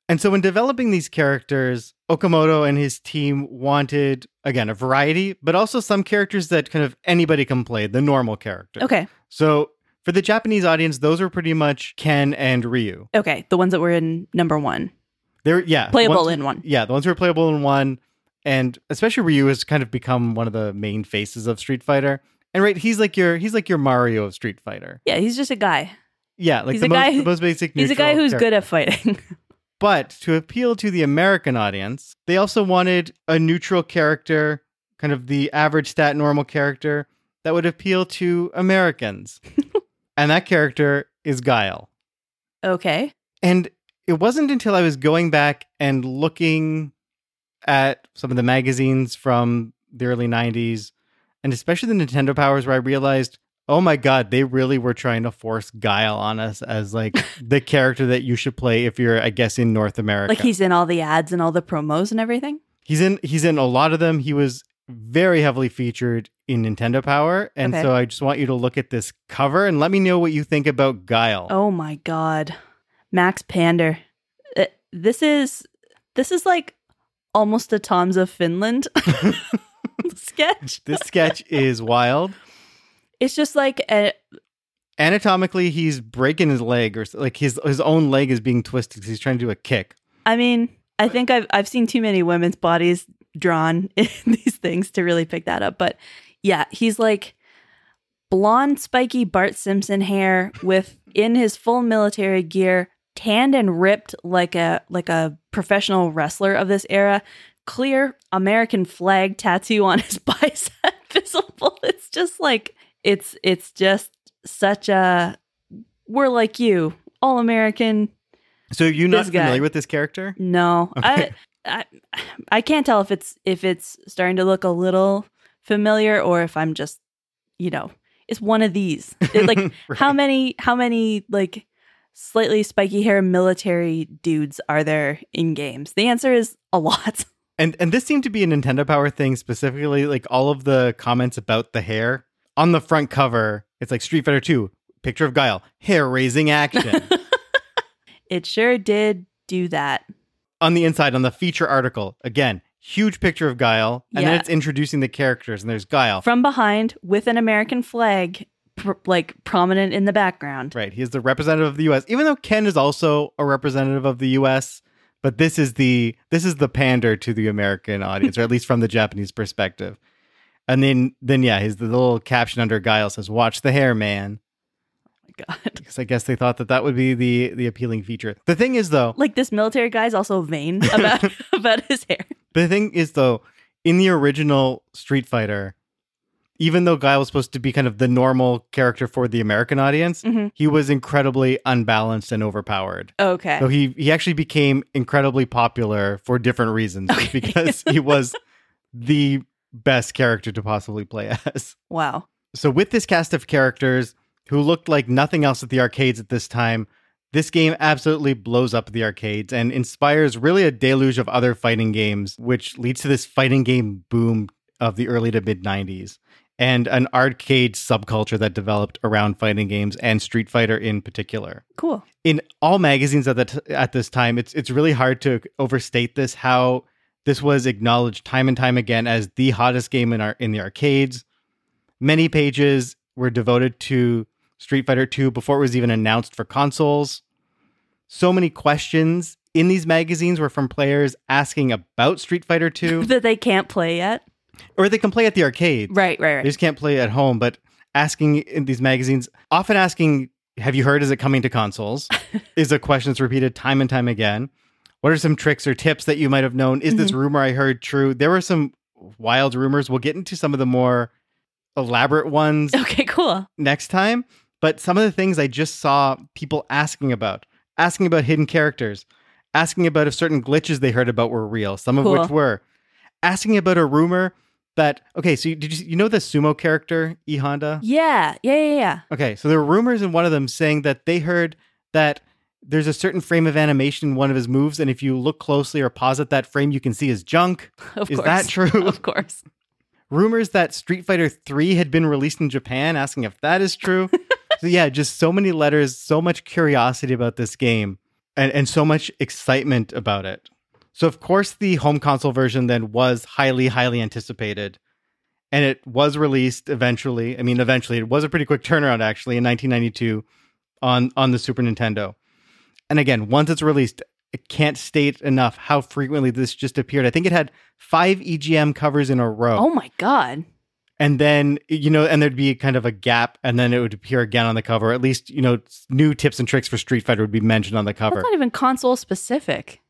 And so, when developing these characters, Okamoto and his team wanted, again, a variety, but also some characters that kind of anybody can play, the normal character. Okay, So, for the Japanese audience, those were pretty much Ken and Ryu. okay. The ones that were in number one, They're, yeah. playable ones- in one. Yeah, the ones who are playable in one. And especially Ryu has kind of become one of the main faces of Street Fighter. And right, he's like your he's like your Mario of Street Fighter. Yeah, he's just a guy. Yeah, like He's the, a most, guy the most basic. He's a guy who's character. good at fighting. But to appeal to the American audience, they also wanted a neutral character, kind of the average stat normal character, that would appeal to Americans. and that character is Guile. Okay. And it wasn't until I was going back and looking at some of the magazines from the early 90s and especially the Nintendo Powers where I realized, oh my god, they really were trying to force Guile on us as like the character that you should play if you're I guess in North America. Like he's in all the ads and all the promos and everything? He's in he's in a lot of them. He was very heavily featured in Nintendo Power. And Okay. so I just want you to look at this cover and let me know what you think about Guile. Oh my god. Max Pander. Uh, This is this is like almost a Tom's of Finland sketch. This sketch is wild. It's just like a, Anatomically, he's breaking his leg, or like his his own leg is being twisted because he's trying to do a kick. I mean, I think I've I've seen too many women's bodies drawn in these things to really pick that up. But yeah, he's like blonde, spiky Bart Simpson hair with in his full military gear, tanned and ripped like a like a professional wrestler of this era. Clear American flag tattoo on his bicep visible. It's just like it's it's just such a we're like you, all American, So you're not This guy. familiar with this character? no, Okay. I, I I can't tell if it's if it's starting to look a little familiar or if I'm just, you know, it's one of these. It, like how many how many like slightly spiky hair military dudes are there in games? The answer is a lot. And and this seemed to be a Nintendo Power thing specifically. Like all of the comments about the hair on the front cover, it's like Street Fighter Two picture of Guile, hair raising action. It sure did do that. On the inside, on the feature article, again, huge picture of Guile, and then it's introducing the characters, and there's Guile. From behind with an American flag pr- like prominent in the background. Right, he is the representative of the U.S. Even though Ken is also a representative of the U.S., but this is the this is the pander to the American audience, or at least from the Japanese perspective. And then then yeah, his the little caption under Guile says, "Watch the hair, man." God. because I guess they thought that that would be the the appealing feature. The thing is though, Like this military guy's also vain about about his hair. the thing is though, in the original Street Fighter, even though Guy was supposed to be kind of the normal character for the American audience, Mhm. he was incredibly unbalanced and overpowered. Okay. So he he actually became incredibly popular for different reasons Okay. because he was the best character to possibly play as. Wow. So with this cast of characters who looked like nothing else at the arcades at this time, this game absolutely blows up the arcades and inspires really a deluge of other fighting games, which leads to this fighting game boom of the early to mid 90s and an arcade subculture that developed around fighting games and Street Fighter in particular. Cool. In all magazines at the t- at this time, it's it's really hard to overstate this how this was acknowledged time and time again as the hottest game in our in the arcades. Many pages were devoted to Street Fighter 2 before it was even announced for consoles. So many questions in these magazines were from players asking about Street Fighter 2 that they can't play yet. or they can play at the arcade. Right, right, They just can't play at home, but asking in these magazines, often asking, Have you heard? Is it coming to consoles? is a question that's repeated time and time again. What are some tricks or tips that you might have known? Is this mm-hmm. rumor I heard true? There were some wild rumors. We'll get into some of the more elaborate ones Okay, cool. next time. But some of the things I just saw people asking about, asking about hidden characters, asking about if certain glitches they heard about were real, some of Cool. which were, asking about a rumor that okay, so you, did you you know the sumo character E Honda? Yeah, yeah, yeah, yeah. Okay, so there were rumors in one of them saying that they heard that there's a certain frame of animation in one of his moves, and if you look closely or pause at that frame, you can see his junk. Of Is course. that true? Of course. rumors that Street Fighter 3 had been released in Japan, asking if that is true. yeah, just so many letters, so much curiosity about this game, and, and so much excitement about it. So of course the home console version then was highly, highly anticipated. And it was released eventually. I mean, eventually it was a pretty quick turnaround actually in 1992 on on the Super Nintendo. And again, once it's released, I can't state enough how frequently this just appeared. I think it had five EGM covers in a row Oh my god. And then you know and there'd be kind of a gap and then it would appear again on the cover at least you know new tips and tricks for street fighter would be mentioned on the cover That's not even console specific.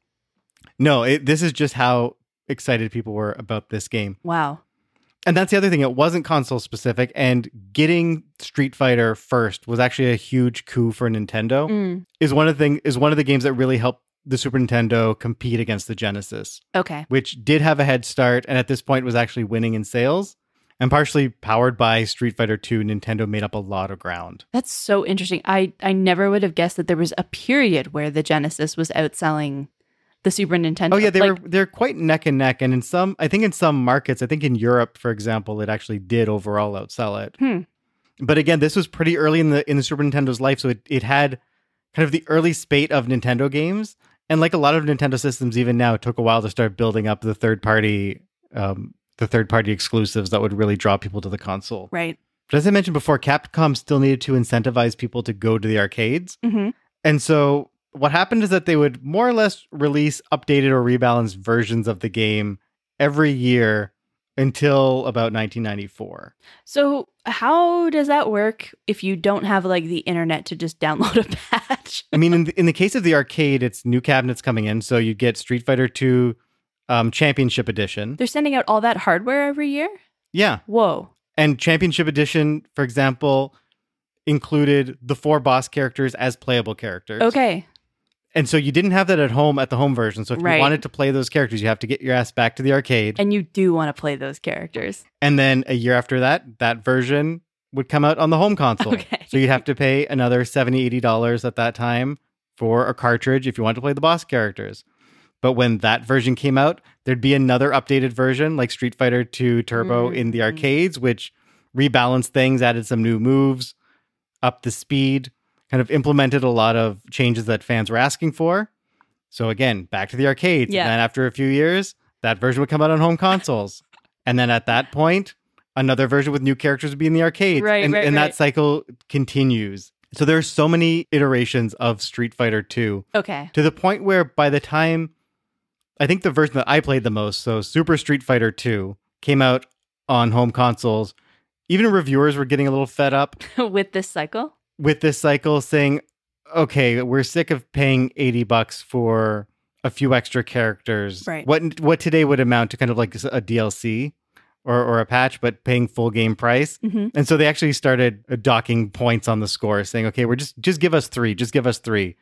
no it, this is just how excited people were about this game Wow. And that's the other thing. It wasn't console specific, and getting Street Fighter first was actually a huge coup for Nintendo. Mm, Is one of the thing is one of the games that really helped the Super Nintendo compete against the Genesis, okay. which did have a head start, and at this point was actually winning in sales. And partially powered by Street Fighter 2, Nintendo made up a lot of ground. That's so interesting. I, I never would have guessed that there was a period where the Genesis was outselling the Super Nintendo. Oh yeah, they Like, were they're quite neck and neck, and in some, I think in some markets, I think in Europe, for example, it actually did overall outsell it. Hmm. But again, this was pretty early in the in the Super Nintendo's life, so it it had kind of the early spate of Nintendo games, and like a lot of Nintendo systems, even now, it took a while to start building up the third party, um, the third party exclusives that would really draw people to the console. Right. But as I mentioned before, Capcom still needed to incentivize people to go to the arcades. hmm And so what happened is that they would more or less release updated or rebalanced versions of the game every year until about 1994. So how does that work if you don't have like the internet to just download a patch? I mean, in the, in the case of the arcade, it's new cabinets coming in. So you get Street Fighter 2 um, Championship Edition. They're sending out all that hardware every year? Yeah. Whoa. And Championship Edition, for example, included the four boss characters as playable characters. Okay. And so you didn't have that at home at the home version. So if Right. you wanted to play those characters, you have to get your ass back to the arcade. And you do want to play those characters. And then a year after that, that version would come out on the home console. Okay. So you'd have to pay another $70, $80 at that time for a cartridge if you want to play the boss characters. But when that version came out, there'd be another updated version like Street Fighter 2 Turbo in the Mhm. arcades, which rebalanced things, added some new moves, upped the speed, kind of implemented a lot of changes that fans were asking for. So again, back to the arcades. Yeah. And then after a few years, that version would come out on home consoles. And then at that point, another version with new characters would be in the arcades. Right, and right, and right. that cycle continues. So there's so many iterations of Street Fighter 2 Okay. to the point where by the time I think the version that I played the most, so Super Street Fighter 2, came out on home consoles, even reviewers were getting a little fed up With this cycle? with this cycle saying, okay, we're sick of paying 80 bucks for a few extra characters. Right. What what today would amount to kind of like a DLC or, or a patch, but paying full game price. hmm And so they actually started docking points on the score, saying, "Okay, we're just just give us three, just give us three.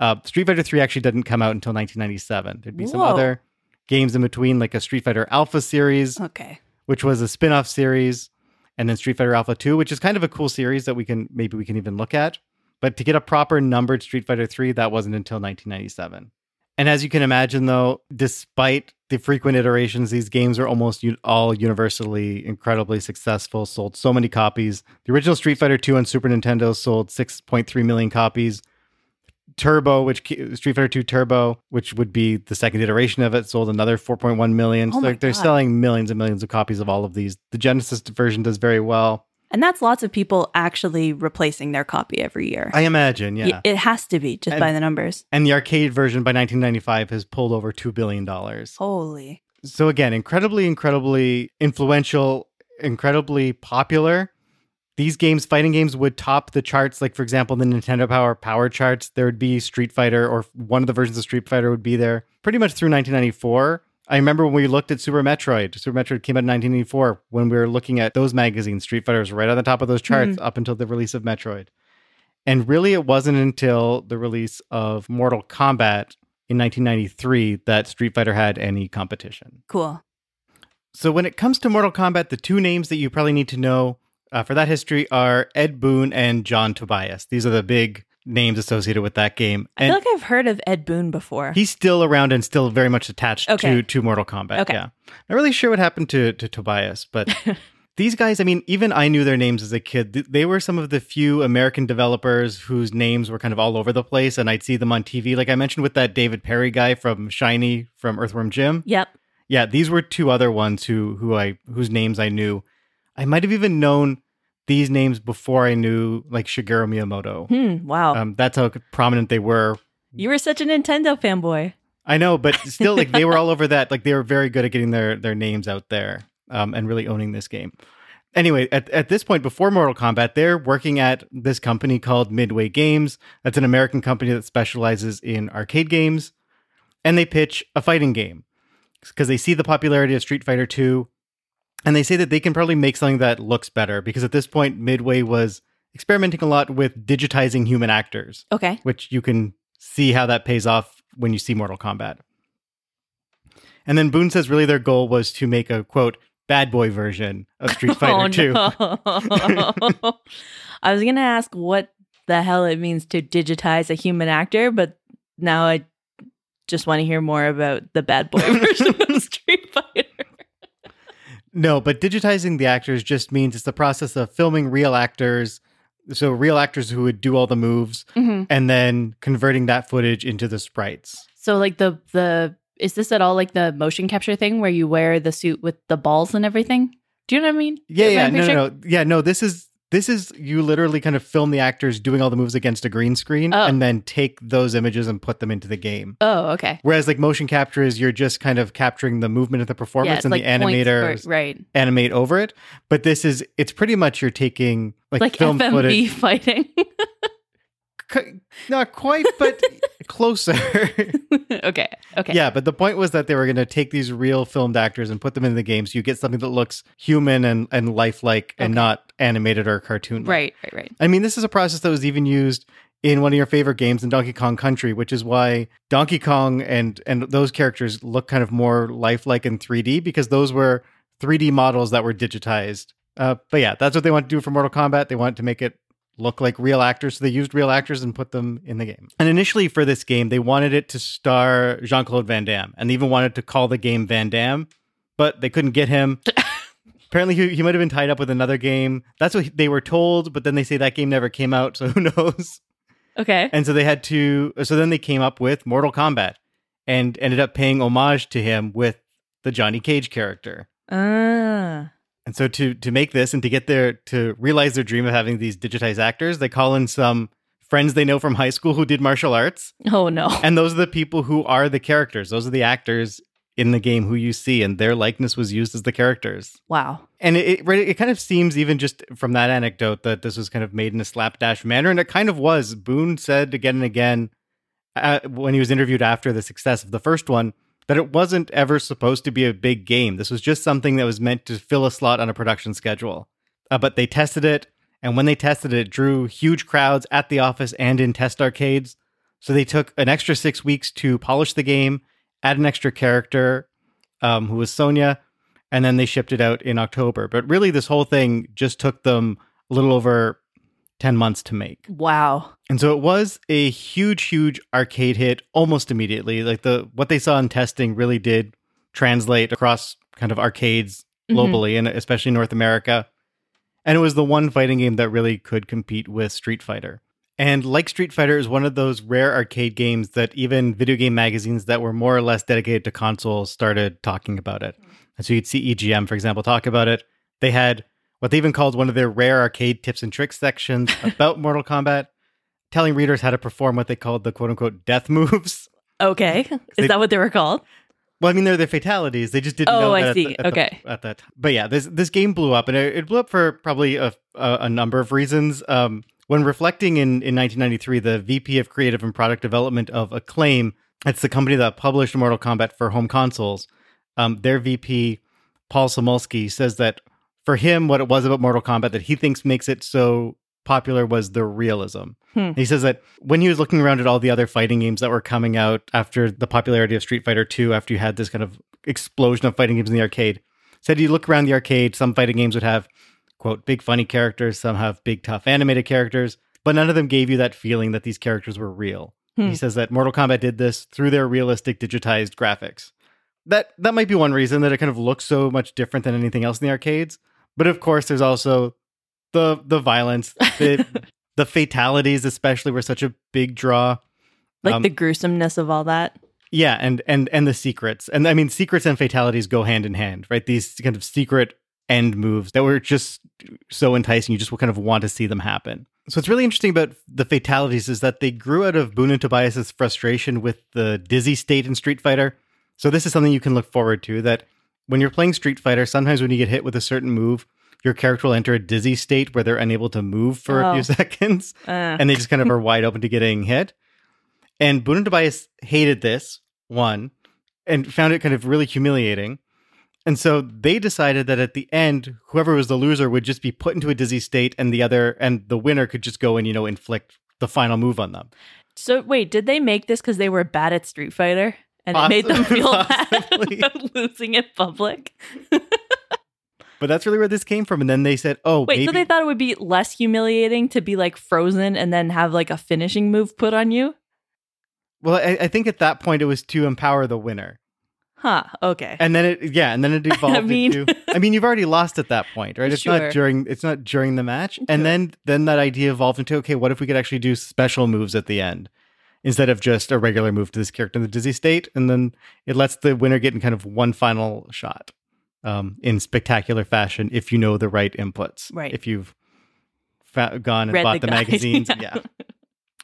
Uh, Street Fighter Three actually didn't come out until 1997. There'd be some other games in between, like a Street Fighter Alpha series, Okay. which was a spin-off series, and then Street Fighter Alpha Two, which is kind of a cool series that we can maybe we can even look at. But to get a proper numbered Street Fighter Three, that wasn't until 1997. And as you can imagine, though, despite the frequent iterations, these games are almost u- all universally incredibly successful, sold so many copies. The original Street Fighter 2 on Super Nintendo sold 6.3 million copies. Turbo, which Street Fighter 2 Turbo, which would be the second iteration of it, sold another 4.1 million. Oh so my they're, they're selling millions and millions of copies of all of these. The Genesis version does very well. And that's lots of people actually replacing their copy every year. I imagine, yeah. It has to be just And- by the numbers. and the arcade version by 1995 has pulled over $2 billion. Holy. so again, incredibly, incredibly influential, incredibly popular. These games, fighting games, would top the charts. Like for example, the Nintendo Power Power charts, there would be Street Fighter, or one of the versions of Street Fighter would be there pretty much through 1994. I remember when we looked at Super Metroid. Super Metroid came out in 1984. When we were looking at those magazines, Street Fighter was right on the top of those mm-hmm. charts up until the release of Metroid. And really, it wasn't until the release of Mortal Kombat in 1993 that Street Fighter had any competition. Cool. So when it comes to Mortal Kombat, the two names that you probably need to know uh, for that history are Ed Boon and John Tobias. These are the big names associated with that game. I feel like I've heard of Ed Boon before. he's still around and still very much attached Okay. to to Mortal Kombat. Okay. Yeah. Not really sure what happened to to Tobias, but these guys, I mean, even I knew their names as a kid. They were some of the few American developers whose names were kind of all over the place, and I'd see them on TV. Like I mentioned with that David Perry guy from Shiny from Earthworm Jim. yep. Yeah, these were two other ones who who I whose names I knew. I might have even known these names before I knew like Shigeru Miyamoto. Hmm. Wow. Um, that's how prominent they were. you were such a Nintendo fanboy. I know, but still, like they were all over that. Like they were very good at getting their their names out there um, and really owning this game. Anyway, at, at this point, before Mortal Kombat, they're working at this company called Midway Games. That's an American company that specializes in arcade games, and they pitch a fighting game because they see the popularity of Street Fighter Two, And they say that they can probably make something that looks better because at this point, Midway was experimenting a lot with digitizing human actors, Okay. which you can see how that pays off when you see Mortal Kombat. And then Boon says really their goal was to make a quote bad boy version of Street Fighter 2. Oh, no. I was gonna ask what the hell it means to digitize a human actor, but now I just want to hear more about the bad boy version of Street Fighter. No, but digitizing the actors just means it's the process of filming real actors, so real actors who would do all the moves, Mhm. and then converting that footage into the sprites. So, like the the is this at all like the motion capture thing where you wear the suit with the balls and everything? Do you know what I mean? Yeah, yeah, no, no, no, yeah, no. This is this is you literally kind of film the actors doing all the moves against a green screen, Oh. and then take those images and put them into the game. Oh, okay. Whereas like motion capture is you're just kind of capturing the movement of the performance it's and like the animators for- right? animate over it. But this is it's pretty much you're taking like, Like film FMV footage. fighting. Not quite, but closer. okay. Okay. Yeah, but the point was that they were going to take these real filmed actors and put them in the game so you get something that looks human and, and lifelike and not animated or cartoon. Right. Right. Right. I mean, this is a process that was even used in one of your favorite games in Donkey Kong Country, which is why Donkey Kong and and those characters look kind of more lifelike in 3D because those were 3D models that were digitized. Uh, but yeah, that's what they want to do for Mortal Kombat. They want to make it look like real actors, so they used real actors and put them in the game. And initially for this game, they wanted it to star Jean Claude Van Damme, and they even wanted to call the game Van Damme, but they couldn't get him. Apparently, he, he might have been tied up with another game. That's what they were told, but then they say that game never came out, so who knows? Okay. And so they had to. So then they came up with Mortal Kombat, and ended up paying homage to him with the Johnny Cage character. Ah. And so to to make this and to get their to realize their dream of having these digitized actors, they call in some friends they know from high school who did martial arts, Oh no. and those are the people who are the characters. Those are the actors in the game who you see, and their likeness was used as the characters. Wow. And it, it right, it kind of seems even just from that anecdote that this was kind of made in a slapdash manner, and it kind of was. Boon said again and again uh, when he was interviewed after the success of the first one that it wasn't ever supposed to be a big game. This was just something that was meant to fill a slot on a production schedule. Uh, but they tested it, and when they tested it, it drew huge crowds at the office and in test arcades. So they took an extra six weeks to polish the game, add an extra character, um, who was Sonya, and then they shipped it out in October. But really, this whole thing just took them a little over 10 months to make. Wow. And so it was a huge, huge arcade hit almost immediately. Like the what they saw in testing really did translate across kind of arcades Mhm. globally and especially North America. And it was the one fighting game that really could compete with Street Fighter. And like Street Fighter is one of those rare arcade games that even video game magazines that were more or less dedicated to consoles started talking about it. And so you'd see EGM, for example, talk about it. They had what they even called one of their rare arcade tips and tricks sections about Mortal Kombat, telling readers how to perform what they called the quote unquote death moves. Okay. Is They- that what they were called? Well, I mean, they're the fatalities. They just didn't Oh, know. I that at see. the- at the- Okay. at that, time. but yeah, this this game blew up, and it, it blew up for probably a, a, a number of reasons. Um, when reflecting in in 1993, the VP of Creative and Product Development of Acclaim, it's the company that published Mortal Kombat for home consoles. Um, their VP Paul Samulski says that for him, what it was about Mortal Kombat that he thinks makes it so popular was the realism. Hmm. He says that when he was looking around at all the other fighting games that were coming out after the popularity of Street Fighter 2, after you had this kind of explosion of fighting games in the arcade, said you look around the arcade, some fighting games would have, quote, big funny characters, some have big tough animated characters, but none of them gave you that feeling that these characters were real. Hmm. He says that Mortal Kombat did this through their realistic digitized graphics. That that might be one reason that it kind of looks so much different than anything else in the arcades. But of course, there's also the the violence, the the fatalities, especially, were such a big draw. Like Um, the gruesomeness of all that. Yeah, and and and the secrets, and I mean, secrets and fatalities go hand in hand, right? These kind of secret end moves that were just so enticing, you just would kind of want to see them happen. So what's really interesting about the fatalities is that they grew out of Boon and Tobias's frustration with the dizzy state in Street Fighter. So this is something you can look forward to. That when you're playing Street Fighter, sometimes when you get hit with a certain move, your character will enter a dizzy state where they're unable to move for a Oh. few seconds Uh, and they just kind of are wide open to getting hit. And Boon and Tobias hated this one and found it kind of really humiliating. And so they decided that at the end, whoever was the loser would just be put into a dizzy state, and the other and the winner could just go and you know inflict the final move on them. So wait, did they make this because they were bad at Street Fighter and it made them feel Possibly. bad about losing in public? But that's really where this came from. And then they said, "Oh, Wait, maybe so they thought it would be less humiliating to be like frozen and then have like a finishing move put on you? well." I, I think at that point it was to empower the winner, Huh. Okay. and then it yeah, and then it evolved mean- into. I mean, you've already lost at that point, right? It's Sure. not during. It's not during the match, Sure. and then then that idea evolved into okay, what if we could actually do special moves at the end? Instead of just a regular move to this character in the dizzy state, and then it lets the winner get in kind of one final shot um, in spectacular fashion if you know the right inputs. Right. If you've fa- gone and Read bought the the, magazines. yeah. yeah.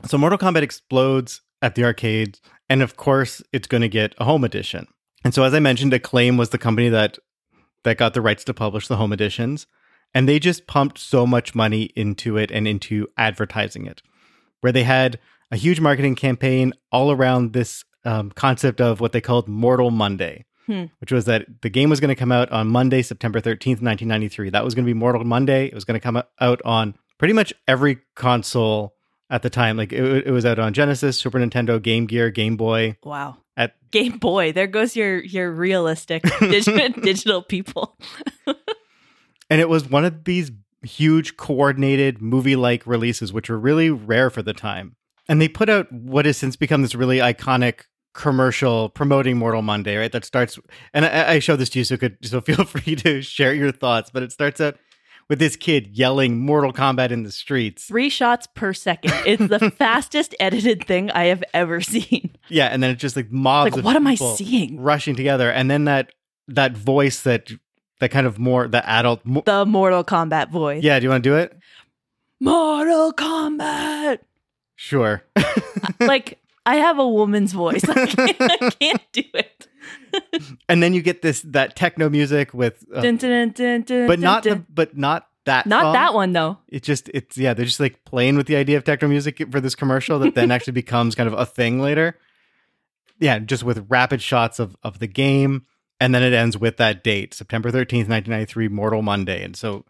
So Mortal Kombat explodes at the arcades, and of course, it's going to get a home edition. And so, as I mentioned, Acclaim was the company that that got the rights to publish the home editions, and they just pumped so much money into it and into advertising it, where they had a huge marketing campaign all around this um, concept of what they called Mortal Monday, Hmm. which was that the game was going to come out on Monday, September 13th, 1993. That was going to be Mortal Monday. It was going to come out on pretty much every console at the time. Like it, it was out on Genesis, Super Nintendo, Game Gear, Game Boy. wow. At Game Boy. There goes your your realistic digital, digital people. and it was one of these huge coordinated movie-like releases which were really rare for the time. And they put out what has since become this really iconic commercial promoting Mortal Monday, right? That starts and I, I showed this to you so could so feel free to share your thoughts, but it starts out with this kid yelling Mortal Kombat in the streets. Three shots per second. It's the fastest edited thing I have ever seen. Yeah, and then it's just like mobs Like, of what am I seeing? rushing together and then that that voice that that kind of more the adult mo- The Mortal Kombat voice. Yeah, do you want to do it? Mortal Kombat. Sure. like I have a woman's voice. I can't, I can't do it. and then you get this that techno music with uh, Dun, dun, dun, but not the, but not that not song. that one though. It just it's yeah, they're just like playing with the idea of techno music for this commercial that then actually becomes kind of a thing later. Yeah, just with rapid shots of of the game and then it ends with that date, September 13th, 1993, Mortal Monday. And so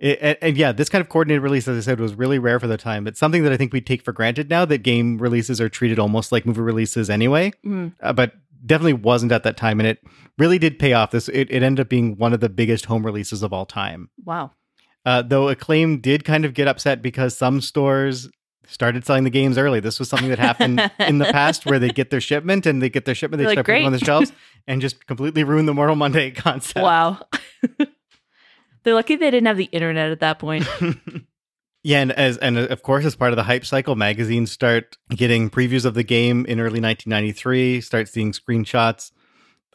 it, and, and yeah, this kind of coordinated release, as I said, was really rare for the time. It's something that I think we take for granted now that game releases are treated almost like movie releases anyway Mm. uh, but definitely wasn't at that time, and it really did pay off. This it, it ended up being one of the biggest home releases of all time. Wow. Uh, though Acclaim did kind of get upset because some stores started selling the games early. This was something that happened in the past where they get their shipment and they get their shipment, they like, start putting on the shelves and just completely ruin the Mortal Monday concept. Wow. They're lucky they didn't have the internet at that point. Yeah, and as and uh, of course, as part of the hype cycle, magazines start getting previews of the game in early 1993. Start seeing screenshots.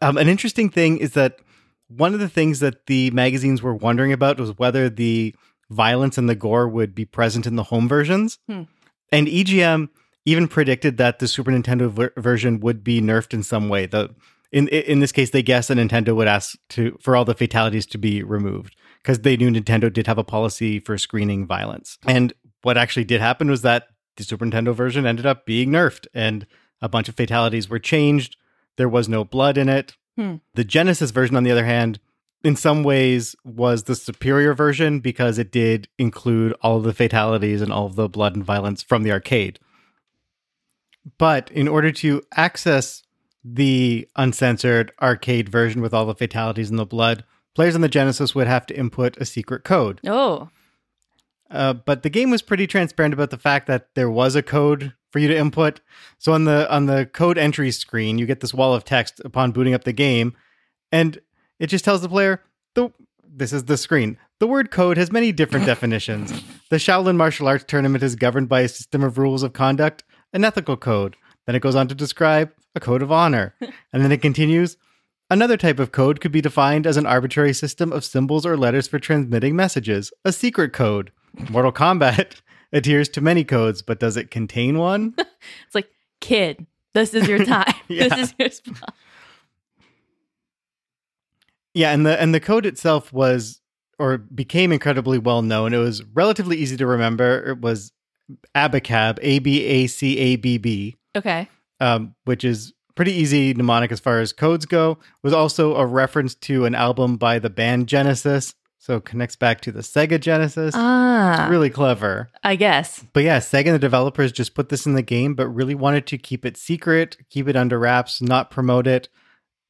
Um, an interesting thing is that one of the things that the magazines were wondering about was whether the violence and the gore would be present in the home versions. Hmm. And EGM even predicted that the Super Nintendo ver- version would be nerfed in some way. The in in this case, they guessed that Nintendo would ask to for all the fatalities to be removed because they knew Nintendo did have a policy for screening violence. And what actually did happen was that the Super Nintendo version ended up being nerfed, and a bunch of fatalities were changed. There was no blood in it. Hmm. The Genesis version, on the other hand, in some ways was the superior version because it did include all of the fatalities and all of the blood and violence from the arcade. But in order to access the uncensored arcade version with all the fatalities and the blood, players on the Genesis would have to input a secret code. Oh. Uh, but the game was pretty transparent about the fact that there was a code for you to input. So on the on the code entry screen, you get this wall of text upon booting up the game, and it just tells the player the this is the screen. The word code has many different definitions. The Shaolin martial arts tournament is governed by a system of rules of conduct, an ethical code. Then it goes on to describe a code of honor, and then it continues. Another type of code could be defined as an arbitrary system of symbols or letters for transmitting messages, a secret code. Mortal Kombat adheres to many codes, but does it contain one? It's like, kid, this is your time. Yeah. This is your spot. yeah, and the and the code itself was or became incredibly well known. It was relatively easy to remember. It was ABACAB, A B A C A B B, Okay. um, which is pretty easy mnemonic as far as codes go. Was also a reference to an album by the band Genesis, so it connects back to the Sega Genesis. Ah, It's really clever. I guess. But yeah, Sega and the developers just put this in the game, but really wanted to keep it secret, keep it under wraps, not promote it,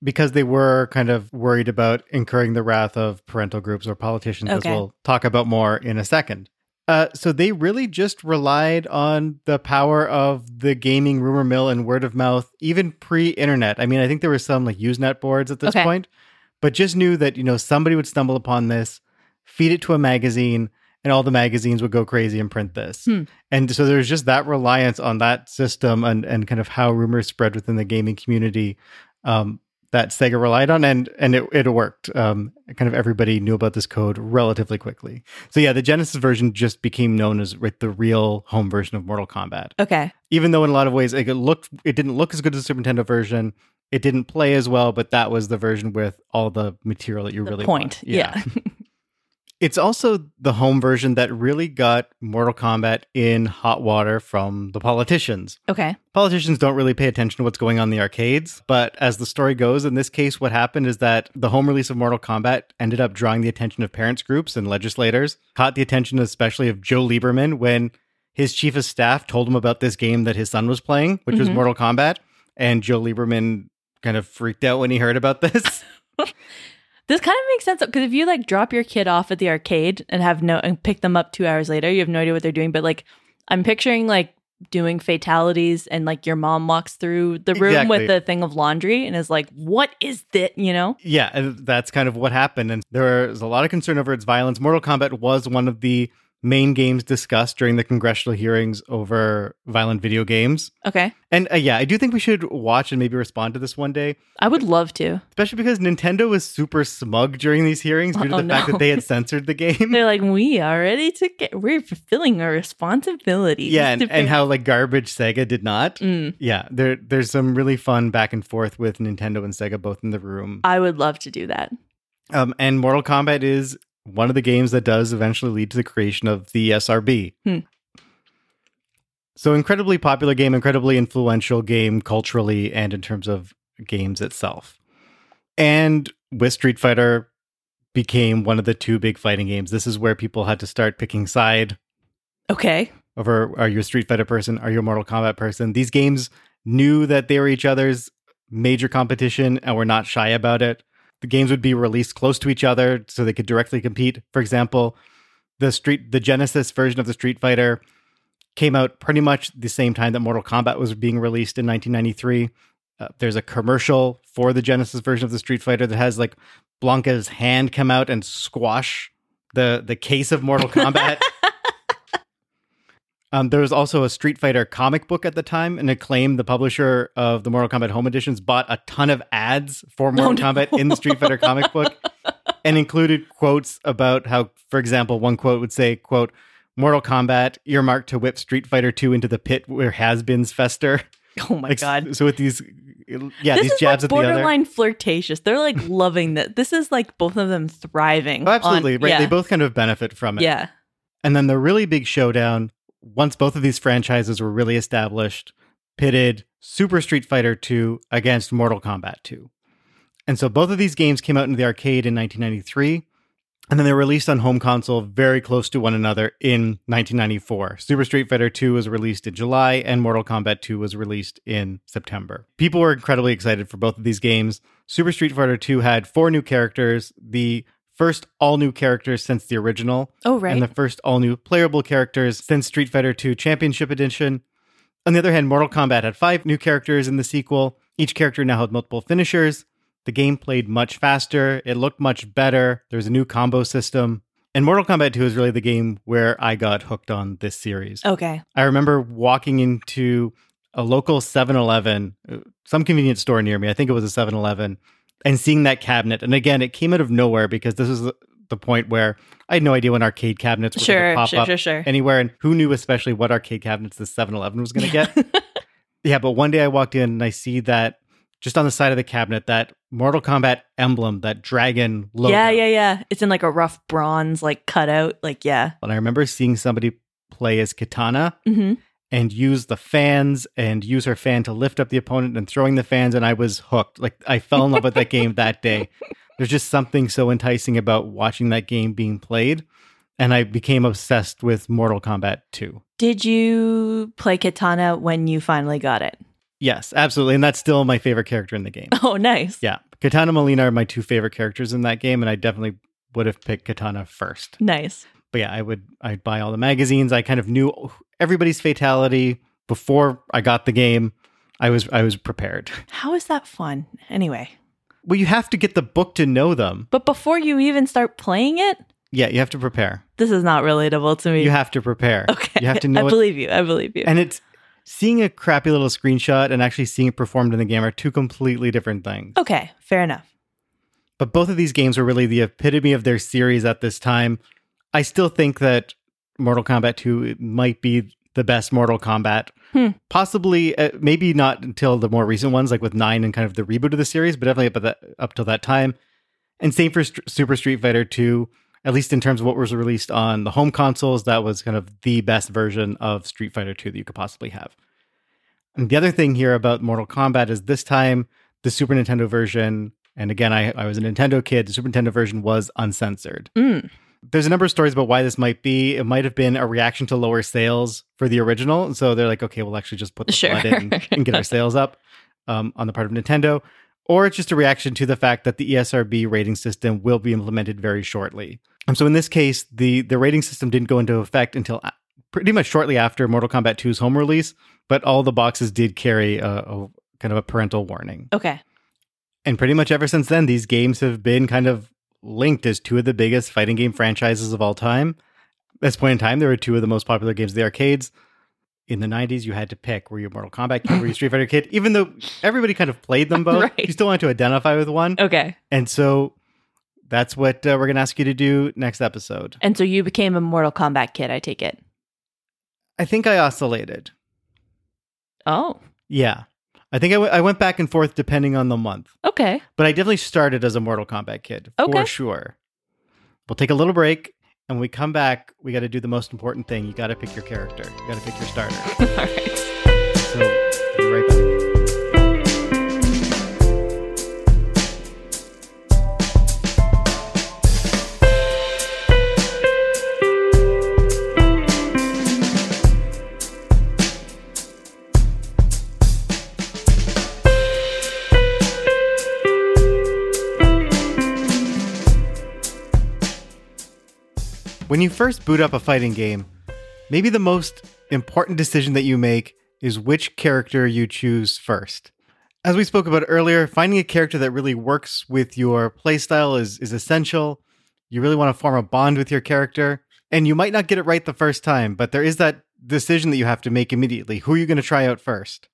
because they were kind of worried about incurring the wrath of parental groups or politicians, Okay. as we'll talk about more in a second. Uh, so they really just relied on the power of the gaming rumor mill and word of mouth, even pre-internet. I mean, I think there were some like Usenet boards at this Okay. point, but just knew that you know somebody would stumble upon this, feed it to a magazine, and all the magazines would go crazy and print this. Hmm. And so there's just that reliance on that system and and kind of how rumors spread within the gaming community um, that Sega relied on, and and it it worked. Um, kind of everybody knew about this code relatively quickly. So yeah, the Genesis version just became known as like, the real home version of Mortal Kombat. Okay. Even though in a lot of ways it looked, it didn't look as good as the Super Nintendo version. It didn't play as well, but that was the version with all the material that you The really point. want. Yeah. It's also the home version that really got Mortal Kombat in hot water from the politicians. okay. Politicians don't really pay attention to what's going on in the arcades, but as the story goes, in this case, what happened is that the home release of Mortal Kombat ended up drawing the attention of parents groups and legislators, caught the attention especially of Joe Lieberman when his chief of staff told him about this game that his son was playing, which was Mhm. Mortal Kombat. And Joe Lieberman kind of freaked out when he heard about this. This kind of makes sense because if you like drop your kid off at the arcade and have no and pick them up two hours later, you have no idea what they're doing. But like, I'm picturing like doing fatalities and like your mom walks through the room Exactly. with a thing of laundry and is like, "What is that?" You know? Yeah, and that's kind of what happened. And there was a lot of concern over its violence. Mortal Kombat was one of the main games discussed during the congressional hearings over violent video games. Okay, And uh, yeah, I do think we should watch and maybe respond to this one day, I would love to. especially because Nintendo was super smug during these hearings due to Oh, the fact that they had censored the game. They're like, "We are ready to get. We're fulfilling our responsibility. yeah, and, and how like garbage Sega did not. Mm, Yeah, there there's some really fun back and forth with Nintendo and Sega both in the room. I would love to do that. Um, and Mortal Kombat is one of the games that does eventually lead to the creation of the ESRB. Hmm. So incredibly popular game, incredibly influential game culturally and in terms of games itself. And with Street Fighter became one of the two big fighting games. This is where people had to start picking side Okay, over are you a Street Fighter person? Are you a Mortal Kombat person? These games knew that they were each other's major competition and were not shy about it. The games would be released close to each other so they could directly compete. For example, the Street the Genesis version of the Street Fighter came out pretty much the same time that Mortal Kombat was being released in 1993. Uh, there's a commercial for the Genesis version of the Street Fighter that has like Blanka's hand come out and squash the the case of Mortal Kombat. Um, there was also a Street Fighter comic book at the time, and Acclaim, the publisher of the Mortal Kombat Home Editions, bought a ton of ads for Mortal no. Kombat in the Street Fighter comic book, and included quotes about how, for example, one quote would say, "quote Mortal Kombat earmarked to whip Street Fighter Two into the pit where has-beens fester." oh my Like, god. So with these, yeah, this these jabs like at the other. borderline flirtatious. They're like loving that. This is like both of them thriving. Oh, absolutely, on- right? Yeah, They both kind of benefit from it. yeah. And then the really big showdown, once both of these franchises were really established, pitted Super Street Fighter 2 against Mortal Kombat 2. And so both of these games came out into the arcade in 1993, and then they were released on home console very close to one another in 1994. Super Street Fighter 2 was released in July, and Mortal Kombat 2 was released in September. People were incredibly excited for both of these games. Super Street Fighter 2 had four new characters, the first all new characters since the original, Oh right. and the first all new playable characters since Street Fighter II Championship Edition. On the other hand, Mortal Kombat had five new characters in the sequel. Each character now had multiple finishers. The game played much faster. It looked much better. There was a new combo system. And Mortal Kombat 2 is really the game where I got hooked on this series. okay. I remember walking into a local 7 Eleven, uh, some convenience store near me. I think it was a 7 Eleven, and seeing that cabinet. And again, it came out of nowhere because this is the, point where I had no idea when arcade cabinets were going Sure, to pop sure, up sure, sure. anywhere. And who knew, especially, what arcade cabinets the 7 Eleven was going to get. yeah, but one day I walked in and I see that just on the side of the cabinet, that Mortal Kombat emblem, that dragon logo. Yeah, yeah, yeah. It's in like a rough bronze like cutout. Like yeah. And I remember seeing somebody play as Kitana hmm and use the fans and use her fan to lift up the opponent and throwing the fans and I was hooked. Like I fell in love with that game that day. There's just something so enticing about watching that game being played and I became obsessed with Mortal Kombat 2. Did you play Kitana when you finally got it? Yes, absolutely. And that's still my favorite character in the game. Oh, nice. Yeah. Kitana and Mileena are my two favorite characters in that game and I definitely would have picked Kitana first. Nice. But yeah, I would I'd buy all the magazines. I kind of knew everybody's fatality before I got the game. I was I was prepared. How is that fun? Anyway. Well, you have to get the book to know them. But before you even start playing it, Yeah, you have to prepare. this is not relatable to me. You have to prepare. okay. You have to know I it. believe you. I believe you. And it's seeing a crappy little screenshot and actually seeing it performed in the game are two completely different things. okay, fair enough. But both of these games were really the epitome of their series at this time. I still think that Mortal Kombat 2 might be the best Mortal Kombat. Hmm. Possibly, uh, maybe not until the more recent ones, like with 9 and kind of the reboot of the series, but definitely up, at that, up till that time. And same for St- Super Street Fighter 2, at least in terms of what was released on the home consoles, that was kind of the best version of Street Fighter 2 that you could possibly have. And the other thing here about Mortal Kombat is this time the Super Nintendo version, and again, I, I was a Nintendo kid, the Super Nintendo version was uncensored. Mm. There's a number of stories about why this might be. It might have been a reaction to lower sales for the original. And so they're like, okay, we'll actually just put the Sure. blood in and get our sales up um, on the part of Nintendo. Or it's just a reaction to the fact that the ESRB rating system will be implemented very shortly. So in this case, the, the rating system didn't go into effect until pretty much shortly after Mortal Kombat 2's home release, but all the boxes did carry a, a kind of a parental warning. Okay. And pretty much ever since then, these games have been kind of linked as two of the biggest fighting game franchises of all time. At this point in time, there were two of the most popular games of the arcades. In the 90s, you had to pick were you a Mortal Kombat kid, were you a Street Fighter kid? Even though everybody kind of played them both, Right. you still wanted to identify with one. Okay. And so that's what uh, we're going to ask you to do next episode. And so you became a Mortal Kombat kid, I take it. I think I oscillated. Oh. Yeah. I think I, w- I went back and forth depending on the month. Okay. But I definitely started as a Mortal Kombat kid for Okay. sure. We'll take a little break, and when we come back, we got to do the most important thing. You got to pick your character. You got to pick your starter. All right. You first boot up a fighting game, maybe the most important decision that you make is which character you choose first. As we spoke about earlier, finding a character that really works with your playstyle is, is essential. You really want to form a bond with your character, and you might not get it right the first time, but there is that decision that you have to make immediately. Who are you going to try out first?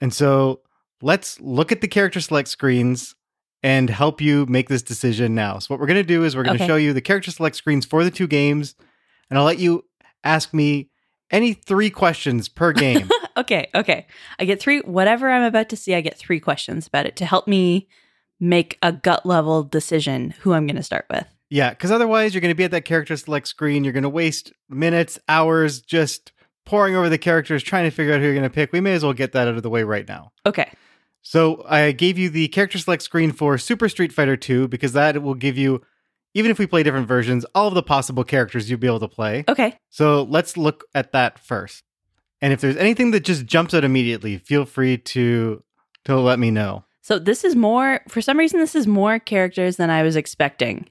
And so let's look at the character select screens and help you make this decision now. So, what we're going to do is we're going to Okay. show you the character select screens for the two games, and I'll let you ask me any three questions per game. Okay. Okay. I get three, whatever I'm about to see, I get three questions about it to help me make a gut level decision who I'm going to start with. yeah, because otherwise, you're going to be at that character select screen. You're going to waste minutes, hours just poring over the characters, trying to figure out who you're going to pick. We may as well get that out of the way right now. Okay. So I gave you the character select screen for Super Street Fighter 2 because that will give you, even if we play different versions, all of the possible characters you'll be able to play. Okay. So let's look at that first. And if there's anything that just jumps out immediately, feel free to to let me know. So this is more for some reason this is more characters than I was expecting.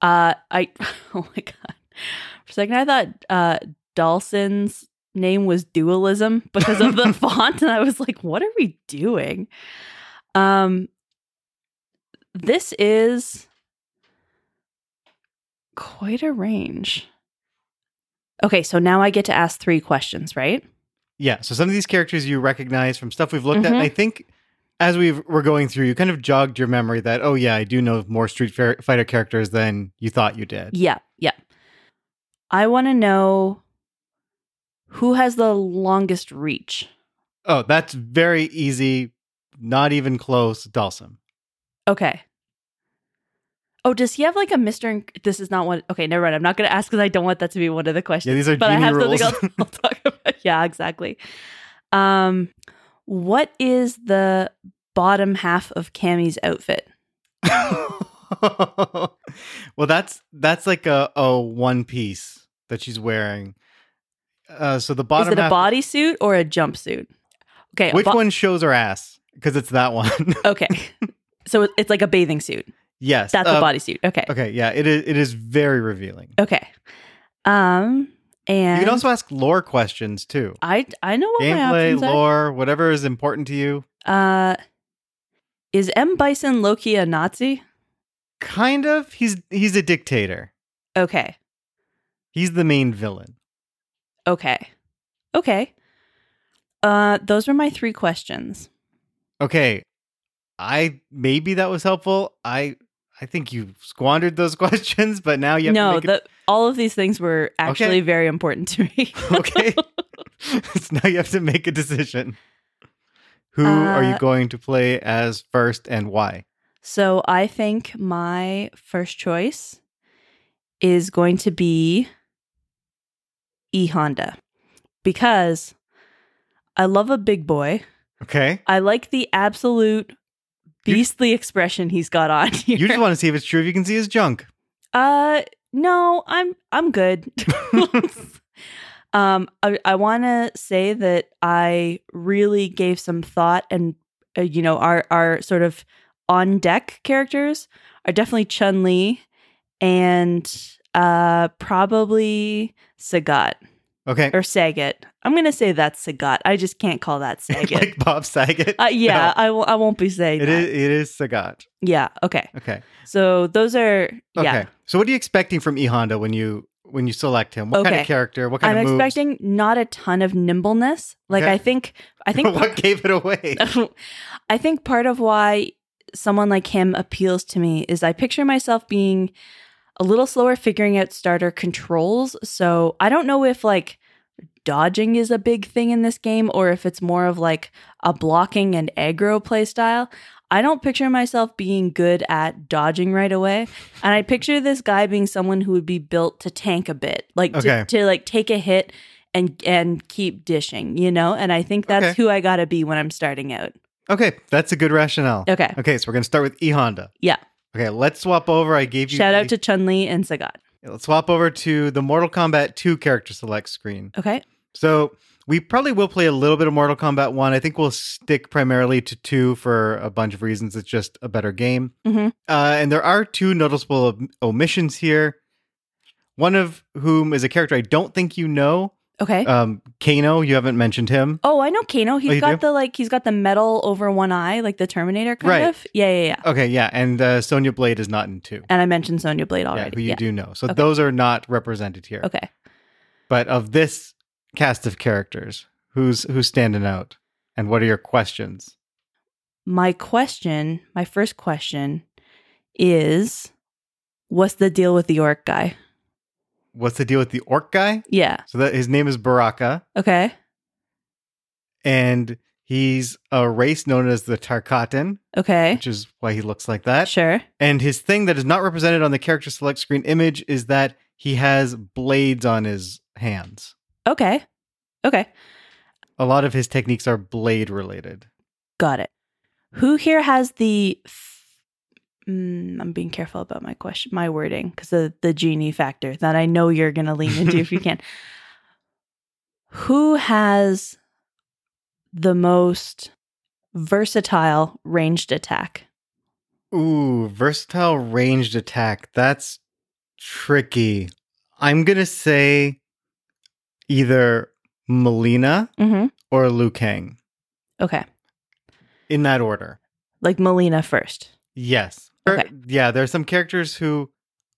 Uh I oh my god. For a second I thought uh Dawson's name was dualism because of the font and I was like what are we doing? Um this is quite a range. Okay, so now I get to ask 3 questions, right? Yeah. So some of these characters you recognize from stuff we've looked at. And. I think as we were going through, you kind of jogged your memory that, oh, yeah, I do know more Street Fighter characters than you thought you did. Yeah, yeah. I want to know who has the longest reach. Oh, that's very easy. Not even close. Dhalsim. Okay. Oh, does he have like a Mr. and this is not one okay, never mind. I'm not gonna ask because I don't want that to be one of the questions. Yeah, these are but I have rules. something else I'll talk about. Yeah, exactly. Um what is the bottom half of Cammy's outfit? well, that's that's like a, a one piece that she's wearing. Uh, so the bottom is it a half, bodysuit or a jumpsuit? Okay. which bo- one shows her ass? Because it's that one. Okay. so it's like a bathing suit. yes, That's uh, a bodysuit. Okay. Okay, yeah, it is. It is very revealing. Okay. Um and You can also ask lore questions too. I I know what my Gameplay, options are. lore, whatever is important to you. Uh is M Bison lowkey a Nazi? Kind of. He's he's a dictator. Okay. He's the main villain. Okay. Okay. Uh those were my three questions. Okay. I maybe that was helpful. I I think you squandered those questions, but now you have no, to make the, all of these things were actually Okay. very important to me. okay. so now you have to make a decision. Who are you Uh, going to play as first and why? so I think my first choice is going to be E Honda because I love a big boy. Okay. I like the absolute beastly expression he's got on here. You just want to see if it's true if you can see his junk. Uh no, I'm I'm good. um I I want to say that I really gave some thought and uh, you know our our sort of on deck characters are definitely Chun-Li and uh probably Sagat Okay. or Sagat. I'm going to say that's Sagat. I just can't call that Sagat. like Bob Saget. uh, yeah, No, I w- I won't be saying it that. is it is Sagat. Yeah, okay. Okay. So those are Okay. yeah. So what are you expecting from E Honda when you when you select him? What kind of character? What kind of I'm of moves? expecting not a ton of nimbleness. Like Okay. I think I think what gave it away? I think part of why someone like him appeals to me is I picture myself being a little slower figuring out starter controls. So I don't know if like dodging is a big thing in this game or if it's more of like a blocking and aggro play style. I don't picture myself being good at dodging right away. And I picture this guy being someone who would be built to tank a bit, like Okay. to, to like take a hit and and keep dishing, you know? And I think that's Okay. who I got to be when I'm starting out. Okay, that's a good rationale. Okay. Okay, so we're gonna start with E Honda. Yeah. Okay, let's swap over. I gave you Shout out to Chun Li and Sagat. Let's swap over to the Mortal Kombat 2 character select screen. Okay. So we probably will play a little bit of Mortal Kombat 1. I think we'll stick primarily to 2 for a bunch of reasons. It's just a better game. Mhm. Uh, and there are two noticeable om- omissions here. One of whom is a character I don't think you know. Okay. Um, Kano, you haven't mentioned him. oh, I know Kano. He's you got do? the like he's got the metal over one eye, like the Terminator kind Right. of. Yeah, yeah, yeah. Okay, yeah. And uh, Sonya Blade is not in 2. And I mentioned Sonya Blade Yeah, already. who you Yeah. do know. So Okay. those are not represented here. Okay. But of this cast of characters, who's who's standing out? And what are your questions? My question, my first question is what's the deal with the orc guy? What's the deal with the orc guy? Yeah. So that his name is Baraka, Okay. and he's a race known as the Tarkatan, Okay. which is why he looks like that. Sure. And his thing that is not represented on the character select screen image is that he has blades on his hands. Okay. Okay. A lot of his techniques are blade related. Got it. Who here has the? Mm, I'm being careful about my question, my wording, because of the genie factor that I know you're going to lean into if you can. Who has the most versatile ranged attack? Ooh, versatile ranged attack. That's tricky. I'm going to say either Mileena Mm-hmm. or Liu Kang Okay, in that order. like Mileena first. Yes. Okay. yeah, there are some characters who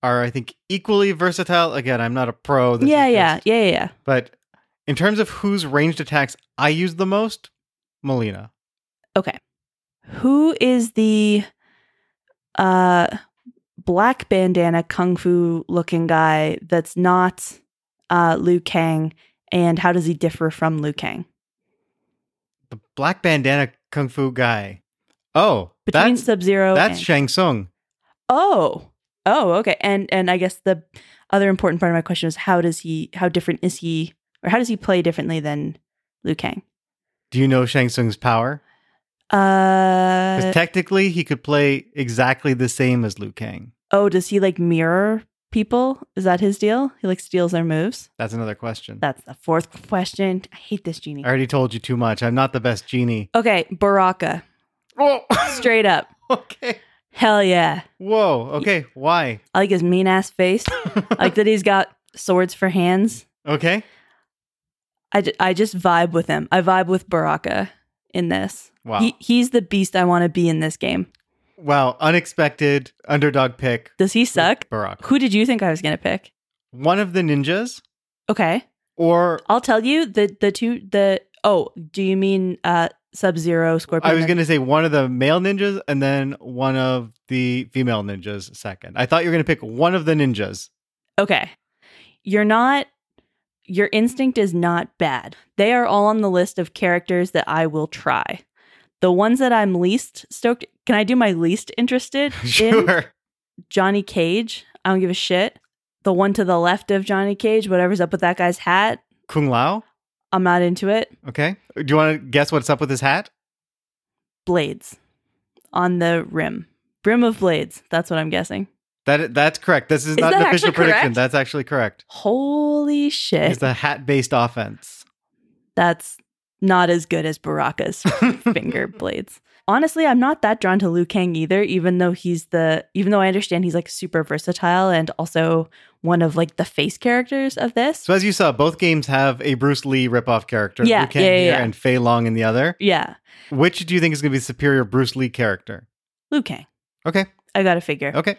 are, I think, equally versatile. Again, I'm not a pro. Yeah, yeah, just- yeah, yeah, yeah. But in terms of whose ranged attacks I use the most, Mileena. Okay. Who is the uh black bandana kung fu looking guy that's not uh Liu Kang and how does he differ from Liu Kang? The black bandana kung fu guy. Oh, Between that's, Sub-Zero that's and Shang Tsung. Oh. Oh, okay. And and I guess the other important part of my question is how does he how different is he or how does he play differently than Liu Kang? Do you know Shang Tsung's power? Uh Because technically, he could play exactly the same as Liu Kang. oh, does he like mirror people? Is that his deal? He like steals their moves? That's another question. That's the fourth question. I hate this genie. I already told you too much. I'm not the best genie. Okay, Baraka. Oh, Straight up. okay. Hell yeah. Whoa. Okay. Why? I like his mean ass face. I like that he's got swords for hands. okay. I, ju- I just vibe with him. I vibe with Baraka in this. Wow. He, he's the beast I want to be in this game. wow. Unexpected underdog pick. Does he suck? Barack. Who did you think I was going to pick? One of the ninjas, Okay. or I'll tell you the the two the oh, do you mean uh Sub Zero Scorpion? I was going to say one of the male ninjas and then one of the female ninjas second. I thought you were going to pick one of the ninjas. Okay. You're not your instinct is not bad. They are all on the list of characters that I will try. The ones that I'm least stoked can I do my least interested in? sure. Johnny Cage. I don't give a shit. The one to the left of Johnny Cage, whatever's up with that guy's hat, Kung Lao. I'm not into it. Okay. Do you want to guess what's up with his hat? Blades on the rim. Brim of blades. That's what I'm guessing. That that's correct. This is, Is not an official prediction. correct? That's actually correct. Holy shit. It's a hat-based offense. That's not as good as Baraka's finger blades. Honestly, I'm not that drawn to Liu Kang either, even though he's the even though I understand he's like super versatile and also one of like the face characters of this. So as you saw, both games have a Bruce Lee ripoff character. Yeah, Liu Kang yeah, yeah, here yeah. and Fei Long in the other. Yeah. Which do you think is going to be the superior Bruce Lee character? Liu Kang. Okay. I gotta figure. Okay.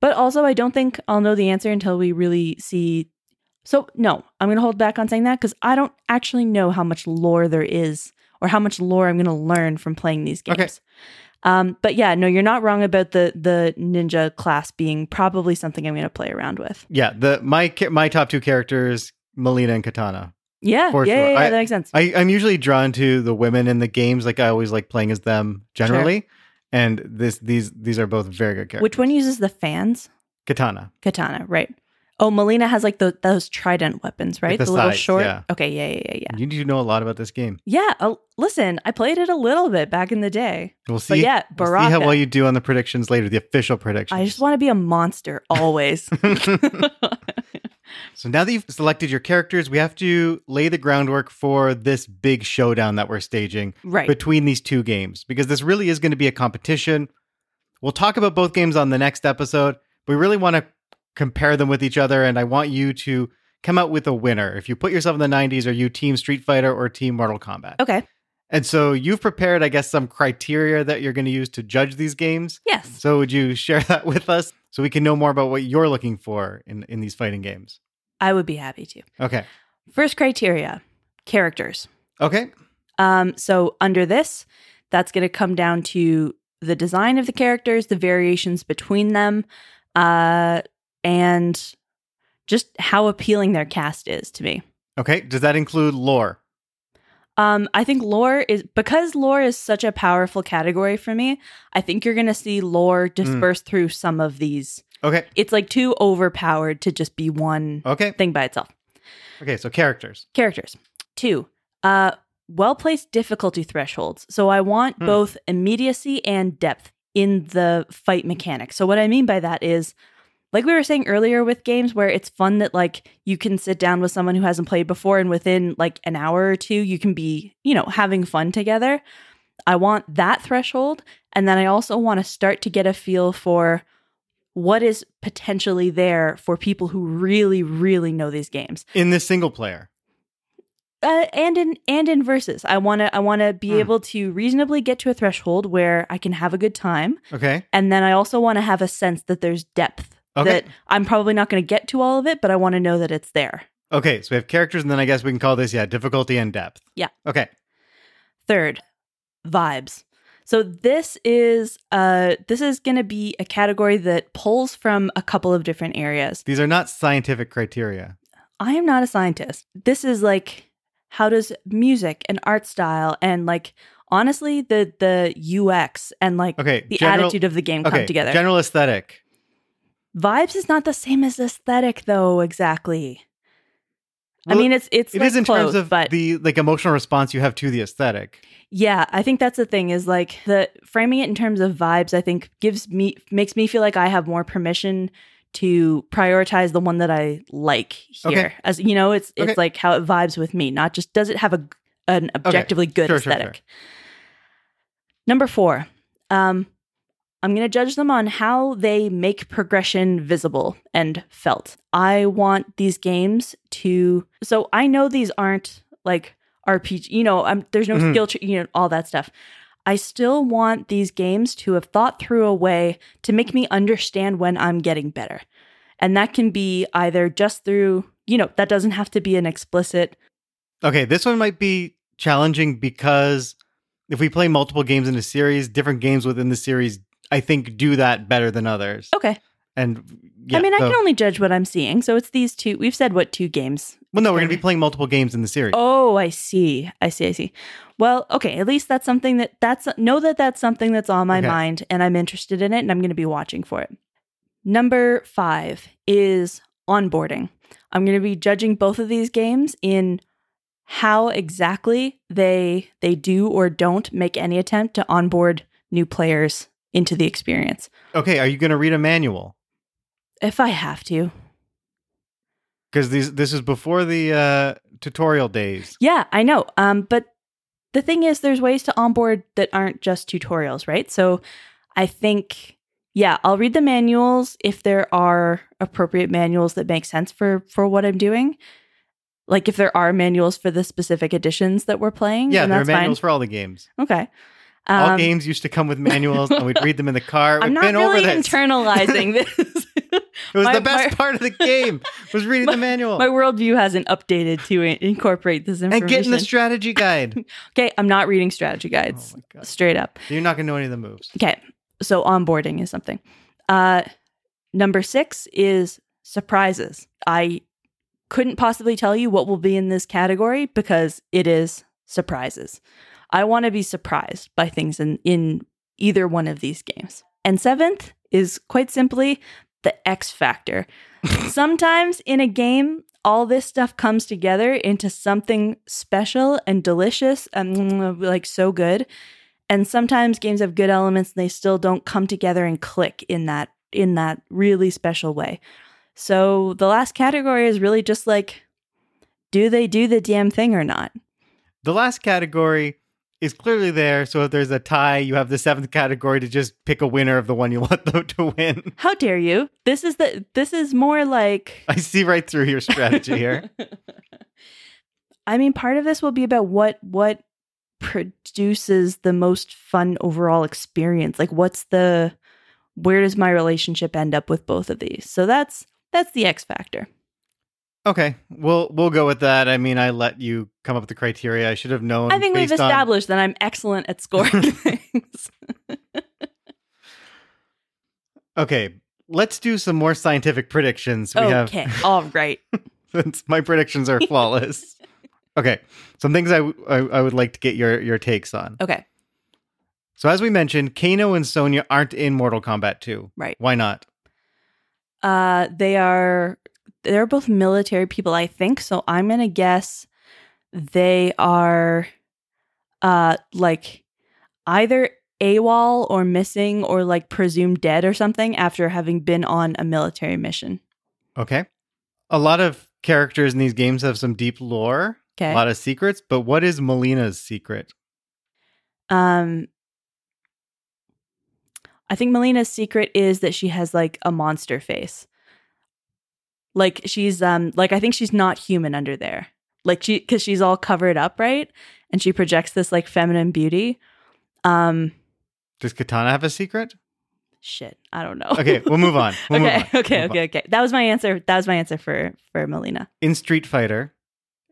But also, I don't think I'll know the answer until we really see. So, no, I'm going to hold back on saying that because I don't actually know how much lore there is or how much lore I'm going to learn from playing these games. Okay. Um, but yeah, no, you're not wrong about the the ninja class being probably something I'm going to play around with. Yeah. The my my top two characters, Mileena and Kitana. Yeah, For yeah, sure. yeah, yeah, I- that makes sense. I, I'm usually drawn to the women in the games. Like I always like playing as them generally. And this these these are both very good characters. Which one uses the fans? Kitana. Kitana, right? Oh, Mileena has like the, those trident weapons, right? the little sides, short. yeah. Okay, yeah, yeah, yeah, yeah. You need to know a lot about this game. Yeah, uh, listen, I played it a little bit back in the day. We'll see. But see. yeah, we'll see how well you do on the predictions later, the official predictions. I just want to be a monster always. so now that you've selected your characters, we have to lay the groundwork for this big showdown that we're staging right. between these two games because this really is going to be a competition. We'll talk about both games on the next episode. But we really want to compare them with each other, and I want you to come out with a winner. If you put yourself in the 90s, are you Team Street Fighter or Team Mortal Kombat? okay. And so you've prepared, I guess, some criteria that you're going to use to judge these games. Yes. So would you share that with us so we can know more about what you're looking for in, in these fighting games? I would be happy to. Okay. First criteria characters. Okay. Um, so under this, that's going to come down to the design of the characters, the variations between them, uh, and just how appealing their cast is to me. Okay. Does that include lore? Um, I think lore is because lore is such a powerful category for me. I think you're going to see lore dispersed through some of these. Okay. It's like too overpowered to just be one Okay. thing by itself. Okay. So characters. Characters. Two, uh, well placed difficulty thresholds. So I want Hmm. both immediacy and depth in the fight mechanic. So what I mean by that is, like we were saying earlier with games where it's fun that like you can sit down with someone who hasn't played before and within like an hour or two you can be, you know, having fun together. I want that threshold and then I also want to start to get a feel for what is potentially there for people who really really know these games In this single player. uh, and in and in verses i want to i want to be Hmm. able to reasonably get to a threshold where i can have a good time Okay. and then i also want to have a sense that there's depth Okay. that i'm probably not going to get to all of it but i want to know that it's there Okay. So we have characters, and then I guess we can call this, yeah, difficulty and depth. Yeah. Okay. third vibes so this is uh this is going to be a category that pulls from a couple of different areas These are not scientific criteria. I am not a scientist. This is like how does music and art style and like honestly the the UX and like Okay. the general- attitude of the game okay. come together. General aesthetic. Vibes is not the same as aesthetic, though. Exactly. I mean, it's it's It like is in close, terms of but the like emotional response you have to the aesthetic. yeah, I think that's the thing. Is like the framing it in terms of vibes. I think gives me makes me feel like I have more permission to prioritize the one that I like here. Okay. As you know, it's it's Okay. like how it vibes with me, not just does it have a an objectively good Sure, sure, aesthetic. Number four, um, I'm going to judge them on how they make progression visible and felt. I want these games to. So I know these aren't like RPG. You know, I'm, there's no Mhm. skill. Tr- you know, all that stuff. I still want these games to have thought through a way to make me understand when I'm getting better. And that can be either just through, you know, that doesn't have to be an explicit Okay, this one might be challenging because if we play multiple games in a series, different games within the series, I think, do that better than others. Okay. And yeah, I mean, I can only judge what I'm seeing. So it's these two. We've said what two games. well, no, we're going to be playing multiple games in the series. Oh, I see. I see. I see. Well, okay. At least that's something that that's know that that's something that's on my Okay. mind, and I'm interested in it, and I'm going to be watching for it. Number five is onboarding. I'm going to be judging both of these games in how exactly they they do or don't make any attempt to onboard new players into the experience. Okay, are you going to read a manual? If I have to, Because these this is before the uh, tutorial days. Yeah, I know. Um, but the thing is, there's ways to onboard that aren't just tutorials, right? So I think, yeah, I'll read the manuals if there are appropriate manuals that make sense for for what I'm doing. Like if there are manuals for the specific editions that we're playing, Yeah, there are manuals fine. for all the games. Okay. All Um, games used to come with manuals, and we'd read them in the car. I'm We've not been really over this. internalizing this. it was my- the best my- part of the game. Was reading the manual My worldview hasn't updated to incorporate this information. and getting the strategy guide. okay, I'm not reading strategy guides. oh! Straight up. You're not going to know any of the moves. Okay, so onboarding is something. Uh, number six is surprises. I couldn't possibly tell you what will be in this category because it is surprises. I want to be surprised by things in, in either one of these games. And seventh is quite simply the X factor. Sometimes in a game, all this stuff comes together into something special and delicious and mm, like so good and sometimes games have good elements and they still don't come together and click in that in that really special way so the last category is really just like do they do the damn thing or not The last category is clearly there. So if there's a tie, you have the seventh category to just pick a winner of the one you want them to win. how dare you this is the this is more like I see right through your strategy here. i mean part of this will be about what what produces the most fun overall experience like what's the where does my relationship end up with both of these so that's that's the x factor Okay, we'll we'll go with that. I mean, I let you come up with the criteria. I should have known. I think we've based on- established that I'm excellent at scoring things. Okay, let's do some more scientific predictions. We have okay, all right. since my predictions are flawless. okay, some things I, w- I I would like to get your your takes on. Okay, So as we mentioned, Kano and Sonya aren't in Mortal Kombat 2. Right. Why not? uh, they are they're both military people, I think. So I'm gonna guess they are, uh, like either AWOL or missing or like presumed dead or something after having been on a military mission. Okay. A lot of characters in these games have some deep lore, Okay. a lot of secrets, but what is Mileena's secret? Um, I think Mileena's secret is that she has like a monster face. Like she's um like I think she's not human under there. Like she cuz she's all covered up, right? And she projects this like feminine beauty. Um Does Kitana have a secret? shit, I don't know. Okay, we'll move on. We'll move okay, on. okay, Move on. okay, okay. That was my answer. That was my answer for for Mileena. In Street Fighter,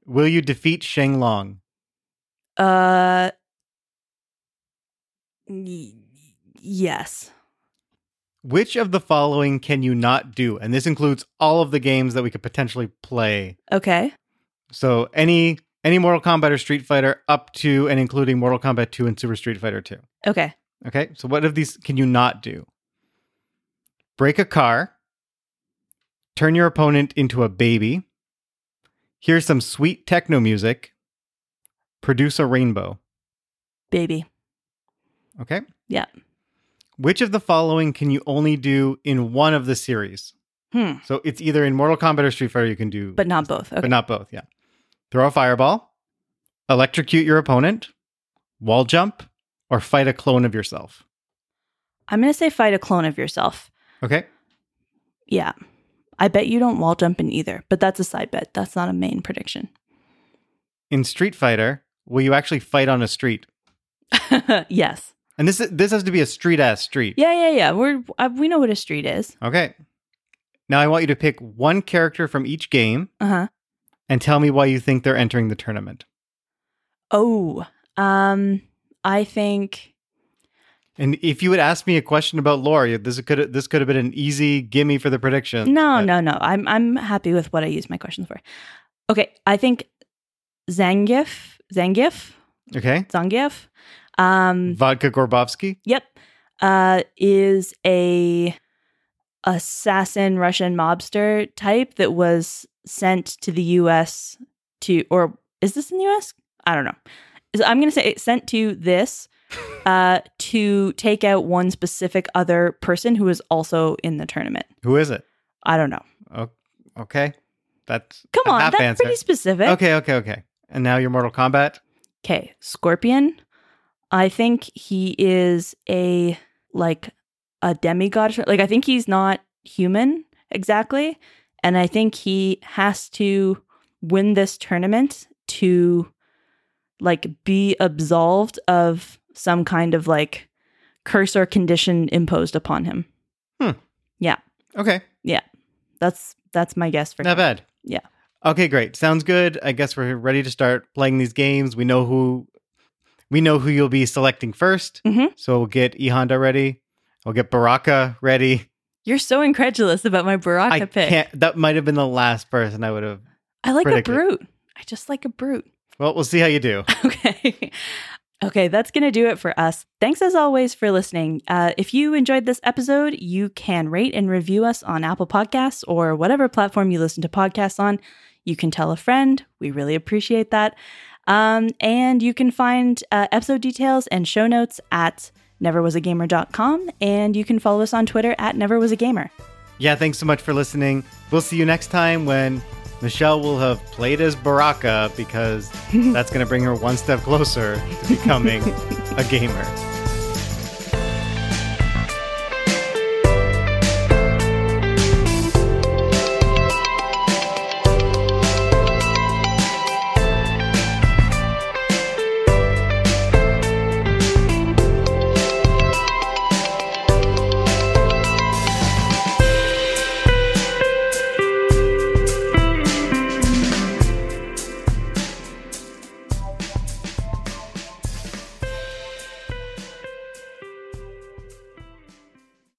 will you defeat Sheng Long? Uh y- yes. Which of the following can you not do? And this includes all of the games that we could potentially play. Okay. So any any Mortal Kombat or Street Fighter up to and including Mortal Kombat 2 and Super Street Fighter 2. Okay. Okay? So what of these can you not do? Break a car, turn your opponent into a baby, hear some sweet techno music, produce a rainbow. Baby. Okay. Yeah. Which of the following can you only do in one of the series? Hmm. So it's either in Mortal Kombat or Street Fighter you can do, But not both. Okay. but not both. Yeah. Throw a fireball, electrocute your opponent, wall jump, or fight a clone of yourself. I'm going to say fight a clone of yourself. Okay. Yeah. I bet you don't wall jump in either, but that's a side bet. That's not a main prediction. In Street Fighter, will you actually fight on a street? yes. And this this has to be a street ass street. Yeah, yeah, yeah. We're uh, we know what a street is. Okay. Now I want you to pick one character from each game Uh huh. and tell me why you think they're entering the tournament. Oh, um, I think And if you had asked me a question about lore, this could this could have been an easy gimme for the prediction. no, but- no, no. I'm I'm happy with what I used my questions for. Okay, I think Zangief, Zangief, Okay. Zangief, um, Vodka Gorbovsky. Yep. Uh, is a assassin Russian mobster type that was sent to the US to or is this in the US? I don't know. Is- I'm going to say sent to this uh to take out one specific other person who is also in the tournament. Who is it? I don't know. Oh, okay. That's Come on, that's answer. pretty specific. Okay, okay, okay. And now your Mortal Kombat. Okay, Scorpion. I think he is a like a demigod. Like I think he's not human exactly, and I think he has to win this tournament to like be absolved of some kind of like curse or condition imposed upon him. Hmm. Yeah. Okay, Yeah. That's that's my guess for not bad. Yeah. Okay, great. Sounds good. I guess we're ready to start playing these games. We know who we know who you'll be selecting 1st Mhm. So we'll get E Honda ready. We'll get Baraka ready. You're so incredulous about my Baraka I pick. can't. That might have been the last person I would have. I like predicted. a brute. I just like a brute. Well, we'll see how you do. Okay. Okay, that's going to do it for us. Thanks as always for listening. Uh, if you enjoyed this episode, you can rate and review us on Apple Podcasts or whatever platform you listen to podcasts on. You can tell a friend. We really appreciate that. Um, and you can find uh, episode details and show notes at neverwasagamer.com. And you can follow us on Twitter at neverwasagamer. Yeah, thanks so much for listening. We'll see you next time when Michelle will have played as Baraka because that's going to bring her one step closer to becoming a gamer.